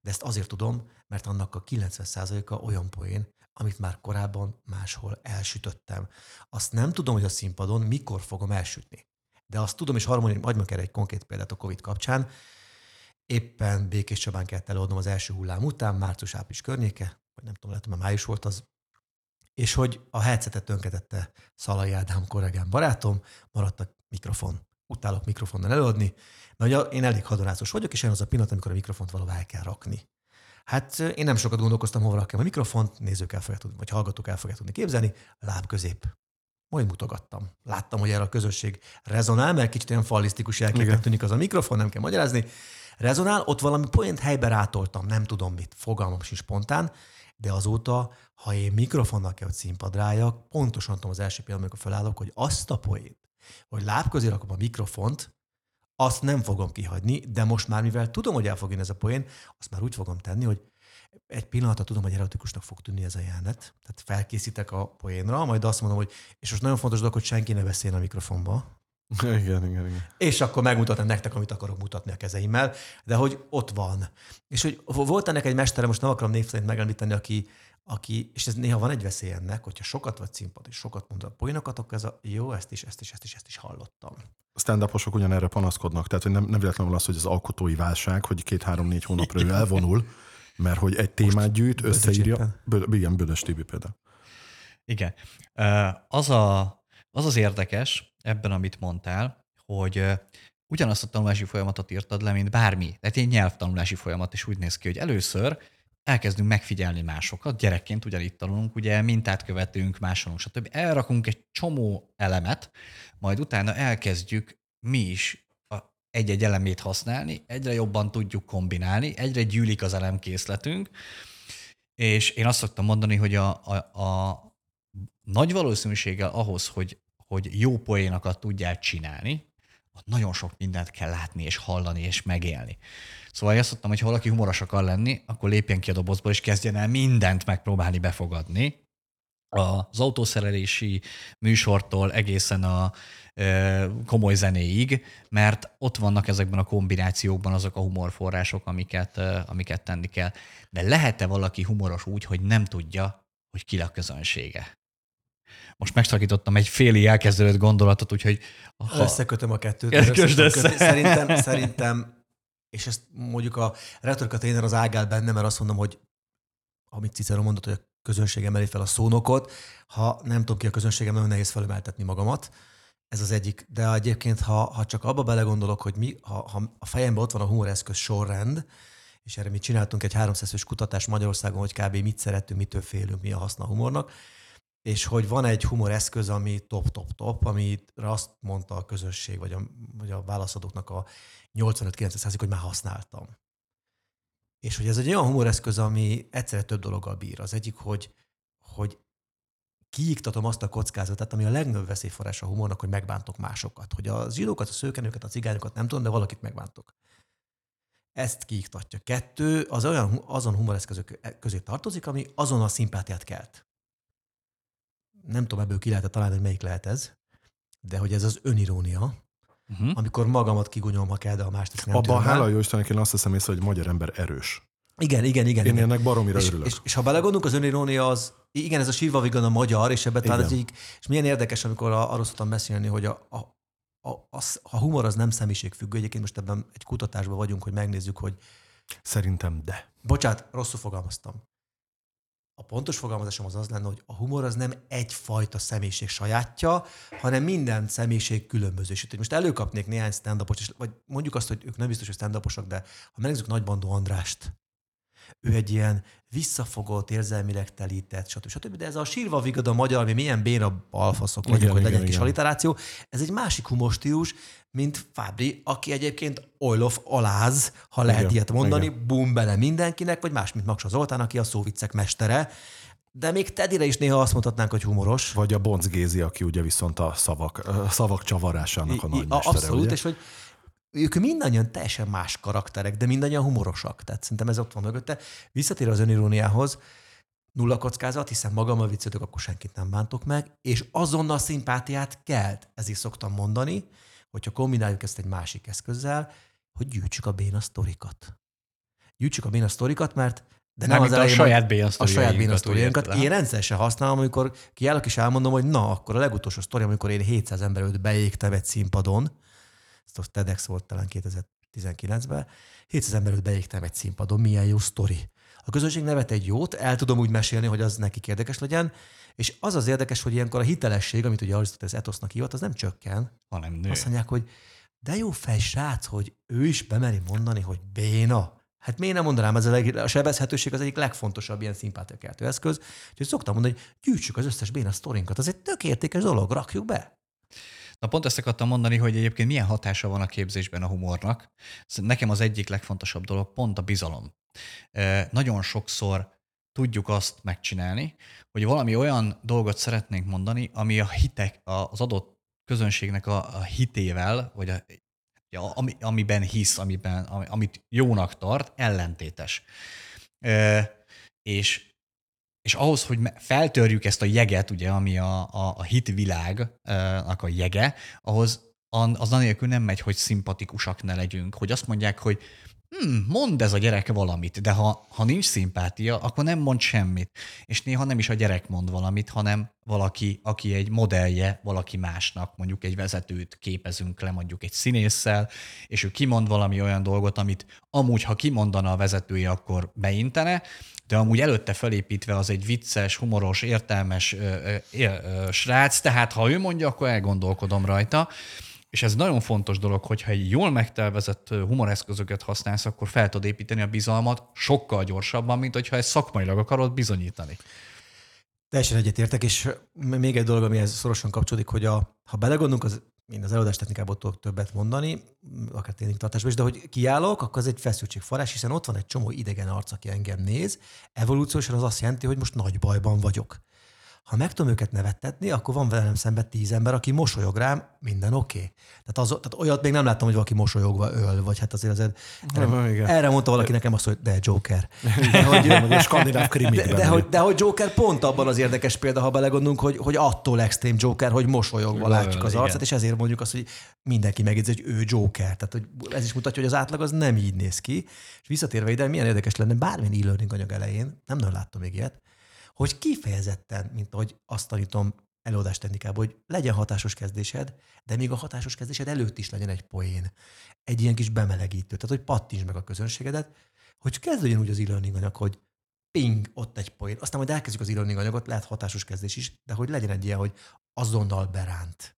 Speaker 3: de ezt azért tudom, mert annak a 90%-a olyan poén, amit már korábban máshol elsütöttem. Azt nem tudom, hogy a színpadon mikor fogom elsütni. De azt tudom, és harmoni, adjunk erre egy konkrét példát a COVID kapcsán. Éppen Békés Csabán kellett előadnom az első hullám után, március-április környéke, vagy nem tudom, lehet, már május volt az, és hogy a headsetet tönkretette Szalai Ádám kollégám barátom, maradt a mikrofon. Utálok mikrofonnal előadni, mert ugye én elég hadonászos vagyok, és olyan az a pillanat, amikor a mikrofont valahová el kell rakni. Hát én nem sokat gondolkoztam, hova rakjam a mikrofont, nézők el fogják tudni, vagy hallgatók el fogják tudni képzelni, láb közép. Majd mutogattam. Láttam, hogy erre a közösség rezonál, mert kicsit olyan fallisztikus jelképnek tűnik az a mikrofon, nem kell magyarázni. Rezonál, ott valami poént helybe rátoltam, nem tudom mit, fogalmam sincs spontán, de azóta, ha én mikrofonnal kell, hogy színpadra álljak, pontosan tudom az első pillanat, amikor felállok, hogy azt a poént, hogy láb közé rakom a mikrofont, azt nem fogom kihagyni, de most már, mivel tudom, hogy el fog jönni ez a poén, azt már úgy fogom tenni, hogy egy pillanatra tudom, hogy erotikusnak fog tűnni ez a jelenet, tehát felkészítek a poénra, majd azt mondom, hogy és most nagyon fontos dolog, hogy senki ne beszéljen a mikrofonba, *laughs*
Speaker 1: Igen, igen, igen.
Speaker 3: És akkor megmutatom nektek, amit akarok mutatni a kezeimmel, de hogy ott van. És hogy volt ennek egy mestere, most nem akarom név szerint megemlíteni, aki, aki, és ez néha van egy veszély ennek, hogyha sokat vagy színpad, és sokat mond a poénokat, akkor ez a jó, ezt is, ezt is, ezt is, ezt is hallottam.
Speaker 1: stand ugyanerre panaszkodnak, tehát hogy nem, nem véletlenül az, hogy az alkotói válság, hogy két-három-négy hónapra ő elvonul, mert hogy egy témát gyűjt, összeírja. Bö, igen, Bödös Tibi például.
Speaker 2: Igen. Az, a, az az érdekes ebben, amit mondtál, hogy ugyanazt a tanulási folyamatot írtad le, mint bármi. Tehát egy nyelvtanulási folyamat is úgy néz ki, hogy először elkezdünk megfigyelni másokat, gyerekként ugyanitt tanulunk, ugye mintát követünk, másolunk, stb. Elrakunk egy csomó elemet, majd utána elkezdjük mi is egy-egy elemét használni, egyre jobban tudjuk kombinálni, egyre gyűlik az elemkészletünk, és én azt szoktam mondani, hogy a, a, a nagy valószínűséggel ahhoz, hogy, hogy jó poénokat tudják csinálni, ott nagyon sok mindent kell látni, és hallani, és megélni. Szóval azt mondtam, hogy ha valaki humoros akar lenni, akkor lépjen ki a dobozból, és kezdjen el mindent megpróbálni befogadni. Az autószerelési műsortól egészen a komoly zenéig, mert ott vannak ezekben a kombinációkban azok a humorforrások, amiket, amiket tenni kell. De lehet-e valaki humoros úgy, hogy nem tudja, hogy ki a közönsége? Most megszakítottam egy féli elkezdődött gondolatot, úgyhogy...
Speaker 3: Ha... Összekötöm a kettőt.
Speaker 2: Össze.
Speaker 3: Szerintem, szerintem és ezt mondjuk a retorika tréner az ágál benne, mert azt mondom, hogy amit Cicero mondott, hogy a közönség emeli fel a szónokot, ha nem tudom ki a közönségem, nagyon nehéz felemeltetni magamat. Ez az egyik. De egyébként, ha, ha csak abba belegondolok, hogy mi, ha, ha a fejemben ott van a humoreszköz sorrend, és erre mi csináltunk egy 300 kutatást Magyarországon, hogy kb. mit szeretünk, mitől félünk, mi a haszna a humornak, és hogy van egy humoreszköz, ami top-top-top, amire azt mondta a közösség, vagy a, vagy a válaszadóknak a 85-90 hogy már használtam. És hogy ez egy olyan humoreszköz, ami egyszerre több dologgal bír. Az egyik, hogy, hogy kiiktatom azt a kockázatot, ami a legnagyobb veszélyforrás a humornak, hogy megbántok másokat. Hogy a zsidókat, a szőkenőket, a cigányokat nem tudom, de valakit megbántok. Ezt kiiktatja. Kettő, az olyan, azon humoreszközök közé tartozik, ami azon a szimpátiát kelt. Nem tudom ebből ki lehet találni, hogy melyik lehet ez, de hogy ez az önirónia, uh-huh. amikor magamat kigunyom, ha kell, de a mást ezt nem
Speaker 1: Abban hála jó Istennek én azt hiszem észre, hogy magyar ember erős.
Speaker 3: Igen, igen, igen.
Speaker 1: Én
Speaker 3: igen.
Speaker 1: ennek baromira
Speaker 3: és,
Speaker 1: örülök.
Speaker 3: És, és, ha belegondolunk, az önirónia az, igen, ez a sírva vigan a magyar, és ebben talán az egyik, és milyen érdekes, amikor arról szoktam beszélni, hogy a, a, a, a, a humor az nem személyiségfüggő. Egyébként most ebben egy kutatásban vagyunk, hogy megnézzük, hogy
Speaker 1: Szerintem de.
Speaker 3: Bocsát, rosszul fogalmaztam. A pontos fogalmazásom az az lenne, hogy a humor az nem egyfajta személyiség sajátja, hanem minden személyiség különbözősít. Most előkapnék néhány stand vagy mondjuk azt, hogy ők nem biztos, hogy stand de ha megnézzük Nagybandó Andrást, ő egy ilyen visszafogott, érzelmileg telített, stb. stb. De ez a sírva vigad a magyar, ami milyen béna balfaszok vagyunk, hogy legyen igen, kis aliteráció, ez egy másik humorstílus, mint Fábri, aki egyébként Oilof aláz, ha lehet igen, ilyet mondani, igen. bum bele mindenkinek, vagy más, mint Maksa Zoltán, aki a szóviccek mestere. De még Tedire is néha azt mondhatnánk, hogy humoros.
Speaker 1: Vagy a Bonc Gézi, aki ugye viszont a szavak, a szavak csavarásának a nagy mestere,
Speaker 3: Abszolút,
Speaker 1: ugye?
Speaker 3: és hogy ők mindannyian teljesen más karakterek, de mindannyian humorosak. Tehát szerintem ez ott van mögötte. Visszatér az öniróniához, nulla kockázat, hiszen magam a viccetök, akkor senkit nem bántok meg, és azonnal szimpátiát kelt. Ezért szoktam mondani, hogyha kombináljuk ezt egy másik eszközzel, hogy gyűjtsük a béna sztorikat. Gyűjtsük a béna sztorikat, mert
Speaker 2: de nem, nem az
Speaker 3: a
Speaker 2: saját béna
Speaker 3: A saját béna sztoriunkat. Én rendszeresen használom, amikor kiállok és elmondom, hogy na, akkor a legutolsó sztori, amikor én 700 ember előtt beégtem egy színpadon, ezt a TEDx volt talán 2019-ben, 700 ember beégtem egy színpadon, milyen jó sztori. A közönség nevet egy jót, el tudom úgy mesélni, hogy az neki érdekes legyen, és az az érdekes, hogy ilyenkor a hitelesség, amit ugye Arisztoteles etosznak hívott, az nem csökken.
Speaker 2: Hanem nő.
Speaker 3: Azt mondják, hogy de jó fej srác, hogy ő is bemeri mondani, hogy béna. Hát miért nem mondanám, ez a, leg, a sebezhetőség az egyik legfontosabb ilyen szimpátiakeltő eszköz. Úgyhogy szoktam mondani, hogy gyűjtsük az összes béna sztorinkat. Az egy tök értékes dolog, rakjuk be.
Speaker 2: Na pont ezt akartam mondani, hogy egyébként milyen hatása van a képzésben a humornak. Nekem az egyik legfontosabb dolog pont a bizalom. Nagyon sokszor tudjuk azt megcsinálni, hogy valami olyan dolgot szeretnénk mondani, ami a hitek, az adott közönségnek a, a hitével, vagy a, ja, ami, amiben hisz, amiben, amit jónak tart, ellentétes. És és ahhoz, hogy feltörjük ezt a jeget, ugye, ami a, a, a hitvilágnak a jege, ahhoz az anélkül nem megy, hogy szimpatikusak ne legyünk, hogy azt mondják, hogy hmm, mond ez a gyerek valamit, de ha, ha nincs szimpátia, akkor nem mond semmit. És néha nem is a gyerek mond valamit, hanem valaki, aki egy modellje valaki másnak, mondjuk egy vezetőt képezünk le, mondjuk egy színésszel, és ő kimond valami olyan dolgot, amit amúgy, ha kimondana a vezetője, akkor beintene, de amúgy előtte felépítve az egy vicces, humoros, értelmes ö, ö, ö, srác, tehát ha ő mondja, akkor elgondolkodom rajta. És ez nagyon fontos dolog, hogyha egy jól megtelvezett humoreszközöket használsz, akkor fel tudod építeni a bizalmat sokkal gyorsabban, mint hogyha ezt szakmailag akarod bizonyítani.
Speaker 3: Teljesen egyetértek, és még egy dolog, amihez szorosan kapcsolódik, hogy a, ha belegondolunk, az én az előadás technikából tudok többet mondani, akár tartásban is, de hogy kiállok, akkor ez egy feszültségforrás, hiszen ott van egy csomó idegen arc, aki engem néz. Evolúciósan az azt jelenti, hogy most nagy bajban vagyok. Ha meg tudom őket nevettetni, akkor van velem szemben tíz ember, aki mosolyog rám, minden oké. Okay. Tehát, az, tehát olyat még nem láttam, hogy valaki mosolyogva öl, vagy hát azért, azért erre, erre mondta valaki nekem azt, hogy de Joker.
Speaker 1: De hogy, a skandináv
Speaker 3: de, de, hogy, de hogy Joker pont abban az érdekes példa, ha belegondolunk, hogy, hogy attól extrém Joker, hogy mosolyogva látjuk az arcát, és ezért mondjuk azt, hogy mindenki megjegyzi, hogy ő Joker. Tehát hogy ez is mutatja, hogy az átlag az nem így néz ki. És visszatérve ide, milyen érdekes lenne bármilyen e-learning anyag elején, nem nagyon láttam még ilyet, hogy kifejezetten, mint ahogy azt tanítom előadás technikában, hogy legyen hatásos kezdésed, de még a hatásos kezdésed előtt is legyen egy poén. Egy ilyen kis bemelegítő, tehát hogy pattints meg a közönségedet, hogy kezdődjön úgy az e-learning anyag, hogy ping, ott egy poén. Aztán majd elkezdjük az e-learning anyagot, lehet hatásos kezdés is, de hogy legyen egy ilyen, hogy azonnal beránt.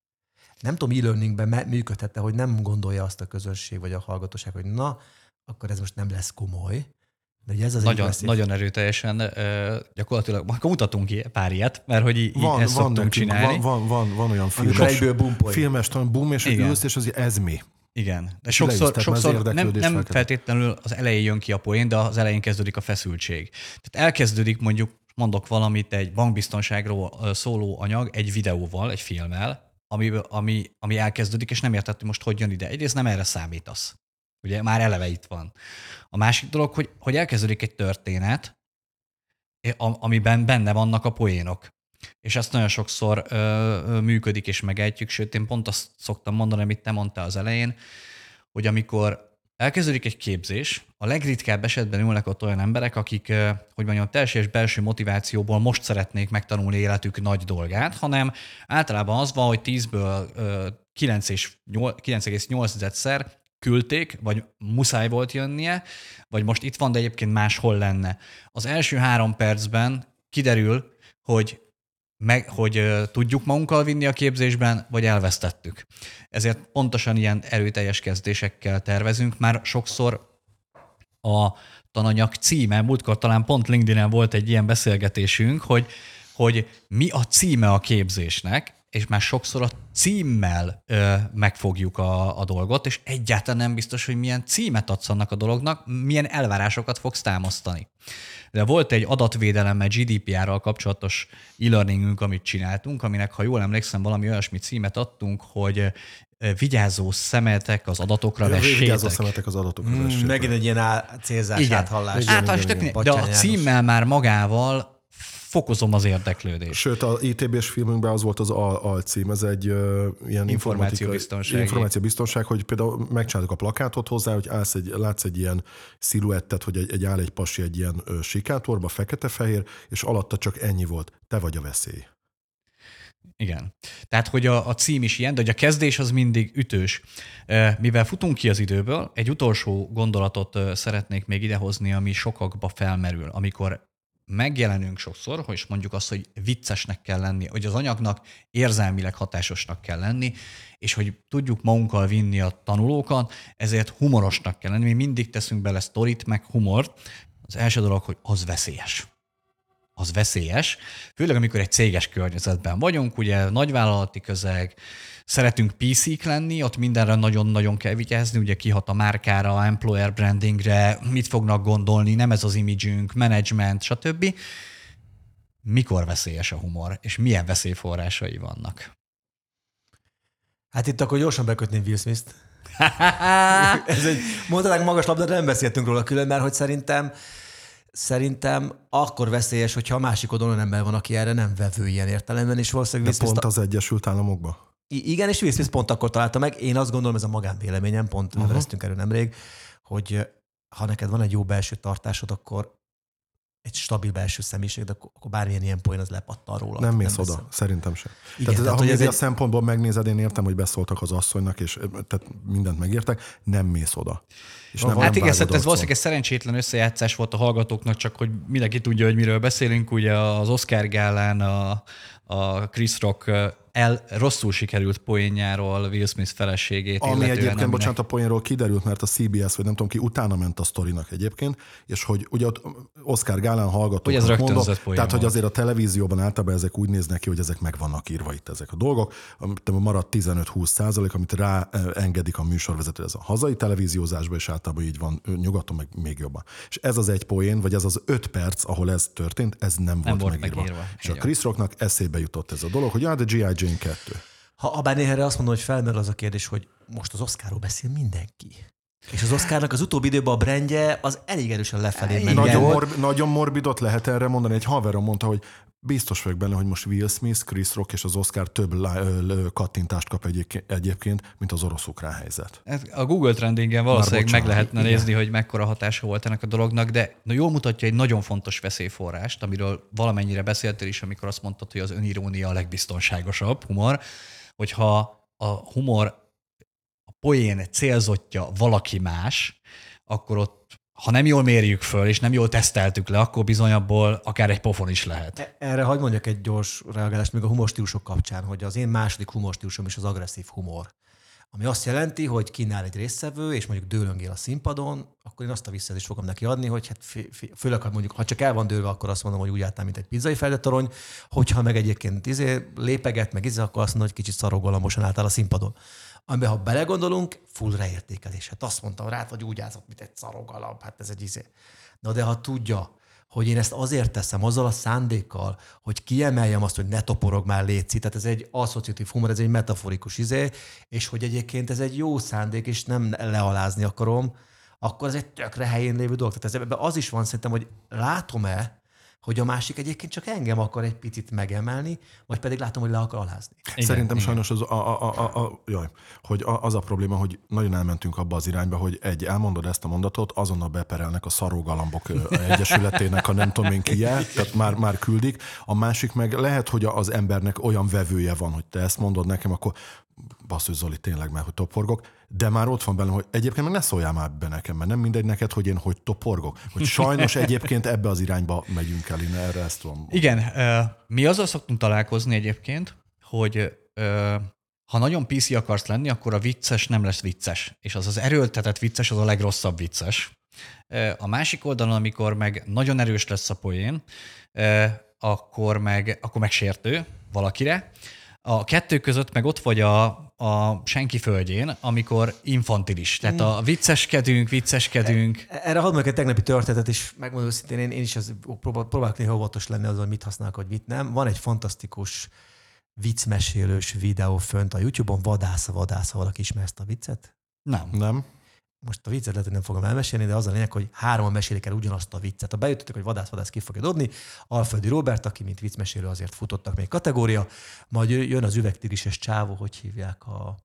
Speaker 3: Nem tudom, e-learningben működhette, hogy nem gondolja azt a közönség vagy a hallgatóság, hogy na, akkor ez most nem lesz komoly,
Speaker 2: de ugye ez az nagyon, nagyon erőteljesen, gyakorlatilag, akkor mutatunk ki pár ilyet, mert hogy így van, ezt van szoktunk nekünk, csinálni.
Speaker 1: Van, van, van, olyan film,
Speaker 3: egyből boom
Speaker 1: filmes, boom, és Igen. ülsz, és az ez mi?
Speaker 2: Igen. De sokszor, sokszor nem, nem feltétlenül az elején jön ki a poén, de az elején kezdődik a feszültség. Tehát elkezdődik mondjuk, mondok valamit, egy bankbiztonságról szóló anyag egy videóval, egy filmmel, ami, ami, ami elkezdődik, és nem érted, hogy most hogy jön ide. Egyrészt nem erre számítasz. Ugye már eleve itt van. A másik dolog, hogy, hogy elkezdődik egy történet, amiben benne vannak a poénok. És ezt nagyon sokszor ö, működik és megejtjük, sőt én pont azt szoktam mondani, amit te mondtál az elején, hogy amikor elkezdődik egy képzés, a legritkább esetben ülnek ott olyan emberek, akik, hogy mondjam, teljes belső motivációból most szeretnék megtanulni életük nagy dolgát, hanem általában az van, hogy 10-ből 9,8-szer küldték, vagy muszáj volt jönnie, vagy most itt van, de egyébként máshol lenne. Az első három percben kiderül, hogy meg, hogy tudjuk magunkkal vinni a képzésben, vagy elvesztettük. Ezért pontosan ilyen erőteljes kezdésekkel tervezünk. Már sokszor a tananyag címe, múltkor talán pont LinkedIn-en volt egy ilyen beszélgetésünk, hogy, hogy mi a címe a képzésnek, és már sokszor a címmel ö, megfogjuk a, a dolgot, és egyáltalán nem biztos, hogy milyen címet adsz annak a dolognak, milyen elvárásokat fogsz támasztani. De volt egy adatvédelemmel GDPR-ral kapcsolatos e-learningünk, amit csináltunk, aminek, ha jól emlékszem, valami olyasmi címet adtunk, hogy vigyázó szemetek az adatokra vessétek.
Speaker 1: Vigyázó szemetek az adatokra
Speaker 3: mm. Megint egy ilyen célzás igen. áthallás.
Speaker 2: Áthallás, de a címmel már magával fokozom az érdeklődést.
Speaker 1: Sőt, a ITB-s filmünkben az volt az alcím, ez egy uh, ilyen
Speaker 2: információbiztonság.
Speaker 1: információbiztonság, hogy például megcsináltuk a plakátot hozzá, hogy állsz egy, látsz egy ilyen sziluettet, hogy egy, egy áll egy pasi egy ilyen uh, sikátorba, fekete-fehér, és alatta csak ennyi volt. Te vagy a veszély.
Speaker 2: Igen. Tehát, hogy a, a cím is ilyen, de hogy a kezdés az mindig ütős. Mivel futunk ki az időből, egy utolsó gondolatot szeretnék még idehozni, ami sokakba felmerül, amikor megjelenünk sokszor, hogy mondjuk azt, hogy viccesnek kell lenni, hogy az anyagnak érzelmileg hatásosnak kell lenni, és hogy tudjuk magunkkal vinni a tanulókat, ezért humorosnak kell lenni. Mi mindig teszünk bele sztorit, meg humort. Az első dolog, hogy az veszélyes. Az veszélyes, főleg amikor egy céges környezetben vagyunk, ugye nagyvállalati közeg, szeretünk PC-k lenni, ott mindenre nagyon-nagyon kell vigyázni, ugye kihat a márkára, employer brandingre, mit fognak gondolni, nem ez az imidzsünk, management, stb. Mikor veszélyes a humor, és milyen veszélyforrásai vannak?
Speaker 3: Hát itt akkor gyorsan bekötném Will Smith-t. *laughs* ez egy, mondhatnánk magas labda, de nem beszéltünk róla külön, mert hogy szerintem szerintem akkor veszélyes, hogyha a másik oldalon ember van, aki erre nem vevő ilyen értelemben, és valószínűleg
Speaker 1: De pont az Egyesült Államokban?
Speaker 3: I- igen, és Will Smith pont akkor találta meg. Én azt gondolom, ez a magánvéleményem, pont uh-huh. neveztünk erről nemrég, hogy ha neked van egy jó belső tartásod, akkor egy stabil belső személyiség, de akkor akkor bármilyen ilyen poén az lepattan róla.
Speaker 1: Nem mész oda,
Speaker 3: beszél.
Speaker 1: szerintem sem.
Speaker 3: Igen,
Speaker 1: tehát,
Speaker 3: tehát,
Speaker 1: ha
Speaker 3: hogy ez egy-
Speaker 1: szempontból megnézed, én értem, hogy beszóltak az asszonynak, és tehát mindent megértek, nem mész oda. És nem,
Speaker 2: Hát
Speaker 1: nem
Speaker 2: igen, szerintem ez valószínűleg egy szerencsétlen összejátszás volt a hallgatóknak, csak hogy mindenki tudja, hogy miről beszélünk. Ugye az Oscar gálán a, a Chris Rock el rosszul sikerült poénjáról Will Smith feleségét.
Speaker 1: Ami egyébként,
Speaker 2: aminek-
Speaker 1: bocsánat, a poénról kiderült, mert a CBS, vagy nem tudom ki, utána ment a sztorinak egyébként, és hogy ugye ott Oscar Gálán hallgatók.
Speaker 2: Hogy ez poén
Speaker 1: Tehát, hogy azért a televízióban általában ezek úgy néznek ki, hogy ezek meg vannak írva itt ezek a dolgok. Amit maradt 15-20 százalék, amit rá engedik a műsorvezető, ez a hazai televíziózásban, és általában így van nyugaton, meg még jobban. És ez az egy poén, vagy ez az öt perc, ahol ez történt, ez nem, volt,
Speaker 2: volt
Speaker 1: megírva.
Speaker 2: megírva.
Speaker 1: És a. Chris Rocknak eszébe jutott ez a dolog, hogy hát a G.I. Jane 2.
Speaker 3: Ha a bár erre azt mondom, hogy felmerül az a kérdés, hogy most az Oscarról beszél mindenki. És az Oscarnak az utóbbi időben a brandje az elég erősen lefelé ment.
Speaker 1: Nagyon, morb, nagyon morbidot lehet erre mondani. Egy haverom mondta, hogy biztos vagyok benne, hogy most Will Smith, Chris Rock és az Oscar több lá- ö, kattintást kap egyébként- egyébként, mint az orosz-ukrán helyzet.
Speaker 2: A Google trendingen valószínűleg meg lehetne
Speaker 3: igen.
Speaker 2: nézni, hogy mekkora hatása volt ennek a dolognak, de na, jól mutatja egy nagyon fontos veszélyforrást, amiről valamennyire beszéltél is, amikor azt mondtad, hogy az önirónia a legbiztonságosabb humor, hogyha a humor, poén célzottja valaki más, akkor ott ha nem jól mérjük föl, és nem jól teszteltük le, akkor bizony abból akár egy pofon is lehet.
Speaker 3: E- Erre hagyd mondjak egy gyors reagálást még a humorstílusok kapcsán, hogy az én második humorstílusom is az agresszív humor. Ami azt jelenti, hogy kínál egy résztvevő, és mondjuk dőlöngél a színpadon, akkor én azt a visszajelzést fogom neki adni, hogy hát fi, főleg, ha mondjuk, ha csak el van dőlve, akkor azt mondom, hogy úgy álltál, mint egy pizzai feldetorony, hogyha meg egyébként izé, lépeget, meg izé, akkor azt mondom, hogy kicsit szarogalambosan álltál a színpadon. Amiben, ha belegondolunk, full ráértékelés. Hát azt mondtam rád, hogy úgy állsz, mint egy szarogalamb, hát ez egy izé. Na de ha tudja, hogy én ezt azért teszem, azzal a szándékkal, hogy kiemeljem azt, hogy ne toporog már létszi, tehát ez egy asszociatív humor, ez egy metaforikus izé, és hogy egyébként ez egy jó szándék, és nem lealázni akarom, akkor ez egy tökre helyén lévő dolog. Tehát ez, ebben az is van szerintem, hogy látom-e, hogy a másik egyébként csak engem akar egy picit megemelni, vagy pedig látom, hogy le akar alázni.
Speaker 1: Igen, Szerintem igen. sajnos az a, a, a, a, a, jaj, hogy a, az a probléma, hogy nagyon elmentünk abba az irányba, hogy egy elmondod ezt a mondatot, azonnal beperelnek a szarógalambok egyesületének a nem tudom én ki tehát már, már küldik. A másik meg lehet, hogy az embernek olyan vevője van, hogy te ezt mondod nekem, akkor basszus Zoli, tényleg már, hogy toporgok, de már ott van bennem, hogy egyébként meg ne szóljál már be nekem, mert nem mindegy neked, hogy én hogy toporgok. Hogy sajnos *laughs* egyébként ebbe az irányba megyünk el, én erre ezt tudom.
Speaker 2: Igen, mi azzal szoktunk találkozni egyébként, hogy ha nagyon PC akarsz lenni, akkor a vicces nem lesz vicces. És az az erőltetett vicces, az a legrosszabb vicces. A másik oldalon, amikor meg nagyon erős lesz a poén, akkor meg, akkor meg sértő valakire. A kettő között meg ott vagy a, a senki földjén, amikor infantilis. Tehát a vicceskedünk, vicceskedünk.
Speaker 3: Erre hadd mondjak egy tegnapi történetet is, megmondom őszintén, én, én is az, próbál, próbálok néha óvatos lenni azon, hogy mit használok, hogy mit nem. Van egy fantasztikus viccmesélős videó fönt a YouTube-on, vadásza, vadásza, valaki ismer ezt a viccet?
Speaker 2: Nem.
Speaker 1: Nem?
Speaker 3: Most a viccet lehet, hogy nem fogom elmesélni, de az a lényeg, hogy hárman mesélik el ugyanazt a viccet. Ha beütöttek, hogy vadász, vadász ki fogja dobni, Alföldi Robert, aki mint viccmesélő azért futottak még kategória, majd jön az üvegtigrises csávó, hogy hívják a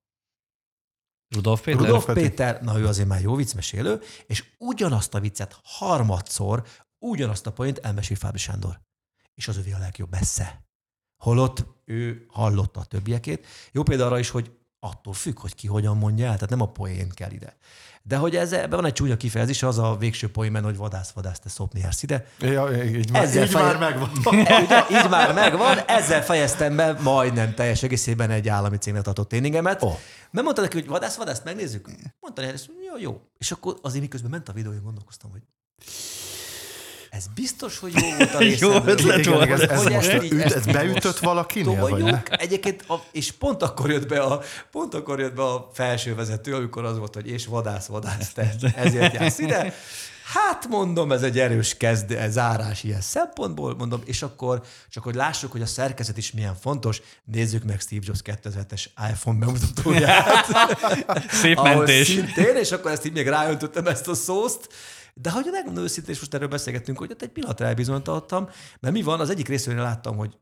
Speaker 2: Rudolf Péter?
Speaker 3: Rudolf. Péter, na ő azért már jó viccmesélő, és ugyanazt a viccet harmadszor, ugyanazt a point elmesél Fábri Sándor. És az övé a legjobb messze. Holott ő hallotta a többiekét. Jó példa arra is, hogy attól függ, hogy ki hogyan mondja el, tehát nem a poén kell ide. De hogy ez, ebben van egy csúnya kifejezés, az a végső poénben, hogy vadász, vadász, te szopni jársz ide.
Speaker 1: Ja, így már,
Speaker 3: Ezzel
Speaker 1: így
Speaker 3: feje-
Speaker 1: már megvan. *laughs*
Speaker 3: Ugye, így már megvan, ezzel fejeztem be majdnem teljes egészében egy állami cégnek tartott tréningemet. Oh. Mert mondta neki, hogy vadász, vadász, megnézzük. Mondta neki, hogy jó, jó. És akkor azért miközben ment a videó, én gondolkoztam, hogy ez biztos, hogy jó volt a *laughs*
Speaker 2: Jó
Speaker 3: részemről.
Speaker 2: ötlet
Speaker 3: Igen,
Speaker 2: volt.
Speaker 3: hogy
Speaker 1: Ez, ez
Speaker 3: hogy
Speaker 1: most
Speaker 3: így-
Speaker 1: üt, ez
Speaker 3: így
Speaker 1: beütött valakinél? Vagy ne?
Speaker 3: Egyébként, a, és pont akkor jött be a, pont akkor jött be a felső vezető, amikor az volt, hogy és vadász, vadász, te ezért jársz ide. Hát mondom, ez egy erős kezd, zárás ilyen szempontból, mondom, és akkor csak hogy lássuk, hogy a szerkezet is milyen fontos, nézzük meg Steve Jobs 2007-es iPhone bemutatóját. *laughs*
Speaker 2: Szép mentés.
Speaker 3: Szintén, és akkor ezt így még ráöntöttem ezt a szószt, de hogy megmondom őszintén, és most erről beszélgettünk, hogy ott egy pillanatra elbizonytalanodtam, mert mi van, az egyik részéről láttam, hogy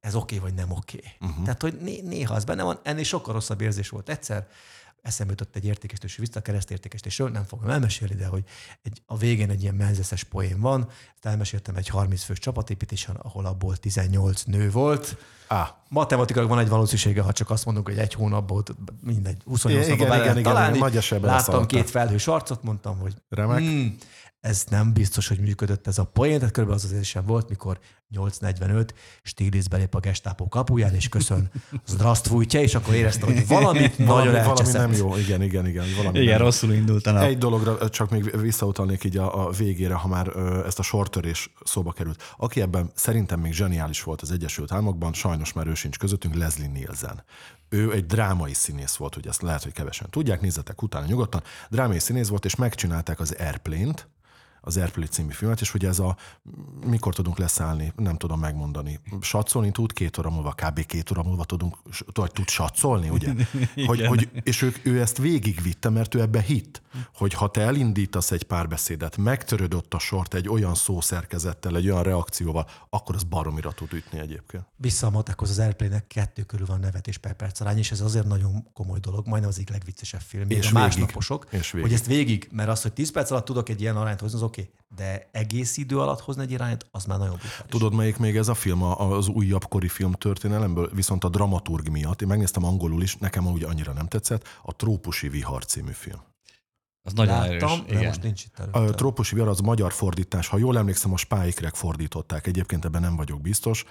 Speaker 3: ez oké okay, vagy nem oké. Okay. Uh-huh. Tehát, hogy né- néha az benne van, ennél sokkal rosszabb érzés volt egyszer, eszembe jutott egy értékesítős vissza keresztértékesítésről, nem fogom elmesélni, de hogy egy, a végén egy ilyen menzeszes poén van, ezt elmeséltem egy 30 fős csapatépítésen, ahol abból 18 nő volt. Ah. Matematikailag van egy valószínűsége, ha csak azt mondunk, hogy egy hónapból mindegy, 28
Speaker 1: igen,
Speaker 3: napban
Speaker 1: igen, igen,
Speaker 3: találni.
Speaker 1: Igen,
Speaker 3: Láttam két felhős arcot, mondtam, hogy
Speaker 1: Remek. Hmm,
Speaker 3: ez nem biztos, hogy működött ez a poén, tehát körülbelül az az érzésem volt, mikor 8.45 Stiglitz belép a gestápó kapuján, és köszön Zdrasztvújtja, és akkor éreztem, hogy valamit *laughs* valami, nagyon
Speaker 1: valami nem jó, igen, igen, igen. Valami
Speaker 2: igen,
Speaker 1: nem
Speaker 2: rosszul indult a nap.
Speaker 1: Egy dologra csak még visszautalnék így a, a végére, ha már ö, ezt a sortörés szóba került. Aki ebben szerintem még zseniális volt az Egyesült Államokban, sajnos már ő sincs közöttünk, Leslie Nielsen ő egy drámai színész volt, ugye ezt lehet, hogy kevesen tudják, nézzetek utána nyugodtan. Drámai színész volt, és megcsinálták az Airplane-t, az Airplane című filmet, és hogy ez a mikor tudunk leszállni, nem tudom megmondani. Satszolni tud, két óra múlva, kb. két óra múlva tudunk, vagy tud satszolni, ugye? *laughs* hogy, hogy, és ő, ő ezt végigvitte, mert ő ebbe hitt, hogy ha te elindítasz egy párbeszédet, megtöröd ott a sort egy olyan szószerkezettel, egy olyan reakcióval, akkor az baromira tud ütni egyébként.
Speaker 3: Vissza a matekhoz az airplane kettő körül van nevetés per perc arány, és ez azért nagyon komoly dolog, majdnem az egyik legviccesebb film. És a másnaposok, és végig. hogy ezt végig, mert az, hogy 10 perc alatt tudok egy ilyen arányt hozni, az oké, okay. de egész idő alatt hozni egy irányt, az már nagyon brutális.
Speaker 1: Tudod, melyik még ez a film, az újabb kori film történelemből, viszont a dramaturg miatt, én megnéztem angolul is, nekem úgy annyira nem tetszett, a Trópusi Vihar című film.
Speaker 2: Az nagyon
Speaker 3: Láttam,
Speaker 2: erős.
Speaker 3: de
Speaker 2: Igen.
Speaker 3: most nincs itt
Speaker 1: előtte. A trópusi vihar az magyar fordítás. Ha jól emlékszem, a spáikrek fordították. Egyébként ebben nem vagyok biztos.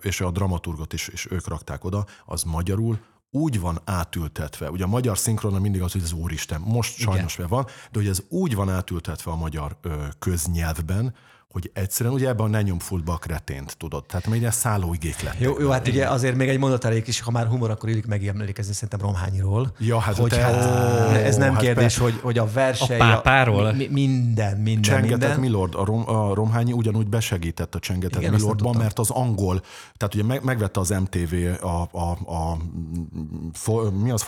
Speaker 1: És a dramaturgot is, is ők rakták oda. Az magyarul úgy van átültetve, ugye a magyar szinkrona mindig az, hogy ez úristen, most sajnos Igen. van, de hogy ez úgy van átültetve a magyar ö, köznyelvben, hogy egyszerűen ugye ebben a ne nyom fullba a kretént, tudod. Tehát még ilyen szállóigék lettek.
Speaker 3: Jó, jó, hát ugye azért még egy mondat elég is, ha már humor, akkor illik megemlékezni szerintem Romhányiról.
Speaker 1: Ja, hát,
Speaker 3: hogy
Speaker 1: te,
Speaker 3: hát, ez nem
Speaker 1: hát
Speaker 3: kérdés, hogy, hogy a verseny...
Speaker 2: A pápáról?
Speaker 3: Mi, minden, minden,
Speaker 1: Csengetett
Speaker 3: minden.
Speaker 1: Milord, a, rom, a Romhányi ugyanúgy besegített a Csengetett
Speaker 3: Igen,
Speaker 1: Milordban, mert az angol, tehát ugye meg, megvette az MTV a, a, a, for, mi az,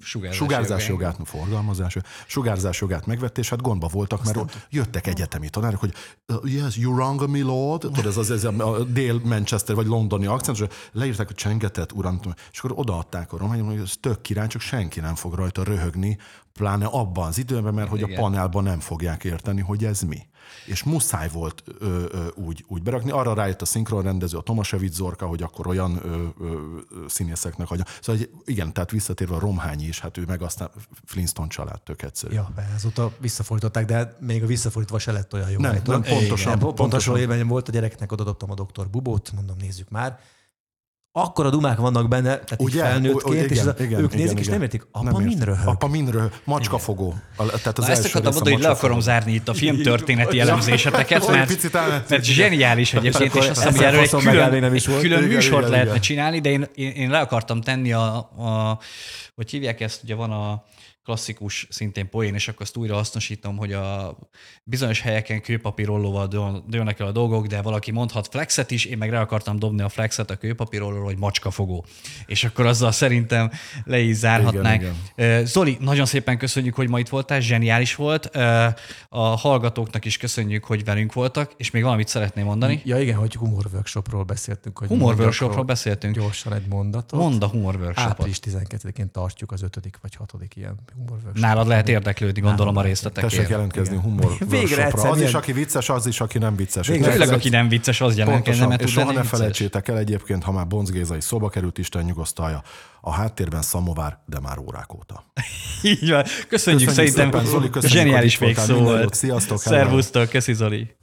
Speaker 2: Sugárzás,
Speaker 1: sugárzás
Speaker 2: jogán.
Speaker 1: jogát, forgalmazás, sugárzás jogát megvette, és hát gondba voltak, mert jöttek egyetemi tanárok, hogy uh, yes, you're wrong, my lord, tudod, ez az ez a dél-Manchester vagy londoni akcent, és leírták, hogy csengetett, uram, és akkor odaadták a rományon, hogy ez tök király, csak senki nem fog rajta röhögni, pláne abban az időben, mert hogy
Speaker 2: Igen.
Speaker 1: a panelban nem fogják érteni, hogy ez mi. És muszáj volt ö, ö, úgy, úgy berakni. Arra rájött a szinkronrendező, a Tomasevic Zorka, hogy akkor olyan ö, ö, színészeknek adja. Szóval igen, tehát visszatérve a Romhányi is, hát ő meg aztán Flintstone család tök egyszerű.
Speaker 3: Ja, azóta visszafordították, de még a visszafordítva se lett olyan jó.
Speaker 1: Nem, nem, pontosan,
Speaker 3: Nem,
Speaker 1: pontosan.
Speaker 3: pontosan élményem volt, a gyereknek odadobtam a doktor Bubót, mondom, nézzük már. Akkor a dumák vannak benne, tehát
Speaker 1: Ugye?
Speaker 3: így felnőttként,
Speaker 1: Igen,
Speaker 3: és ez a,
Speaker 1: igen,
Speaker 3: ők
Speaker 1: igen,
Speaker 3: nézik, és
Speaker 1: igen.
Speaker 3: nem értik, apa
Speaker 1: Nem értik.
Speaker 3: röhög.
Speaker 1: Apa mind röhög. Macskafogó. A- Tehát az
Speaker 2: Na, ezt akartam mondani, hogy le akarom zárni itt a filmtörténeti *laughs* elemzéseteket,
Speaker 1: Olyan
Speaker 2: mert, mert zseniális egyébként, és azt hiszem, hogy erről egy külön, egy
Speaker 3: volt.
Speaker 2: külön
Speaker 1: Igen,
Speaker 2: műsort
Speaker 1: igen,
Speaker 2: lehetne
Speaker 1: igen.
Speaker 2: csinálni, de én, én, én le akartam tenni a, a, hogy hívják ezt, ugye van a klasszikus szintén poén, és akkor azt újra hasznosítom, hogy a bizonyos helyeken kőpapírollóval dől- dőlnek el a dolgok, de valaki mondhat flexet is, én meg rá akartam dobni a flexet a kőpapírollóról, hogy macskafogó. És akkor azzal szerintem le is zárhatnánk.
Speaker 1: Igen,
Speaker 2: igen. Zoli, nagyon szépen köszönjük, hogy ma itt voltál, zseniális volt. A hallgatóknak is köszönjük, hogy velünk voltak, és még valamit szeretném mondani.
Speaker 3: Ja igen, hogy humor workshopról beszéltünk. Hogy
Speaker 2: Humor
Speaker 3: mondjak
Speaker 2: workshopról
Speaker 3: ro-
Speaker 2: beszéltünk.
Speaker 3: Gyorsan egy mondatot.
Speaker 2: Mondd a humor workshopot.
Speaker 3: Április 12-én tartjuk az ötödik vagy hatodik ilyen humor workshop.
Speaker 2: Nálad lehet érdeklődni, gondolom a
Speaker 3: Nálam
Speaker 2: részletekért.
Speaker 1: Tessék jelentkezni humor
Speaker 3: Végre
Speaker 1: workshopra.
Speaker 3: egyszer
Speaker 1: Az is, aki vicces, az is, aki nem vicces.
Speaker 3: Végre
Speaker 2: Főleg, aki nem vicces, az jelentkezne,
Speaker 1: Pontosan,
Speaker 2: mert
Speaker 1: és soha ne felejtsétek el egyébként, ha már Bonc Géza is szóba került, Isten nyugosztalja. A háttérben szamovár, de már órák óta. *laughs*
Speaker 2: Így van. Köszönjük,
Speaker 1: Köszönjük
Speaker 2: szerintem
Speaker 1: szépen, Zoli, köszönjük,
Speaker 2: zseniális végszó volt.
Speaker 1: Sziasztok, hello.
Speaker 2: Szervusztok, köszi Zoli.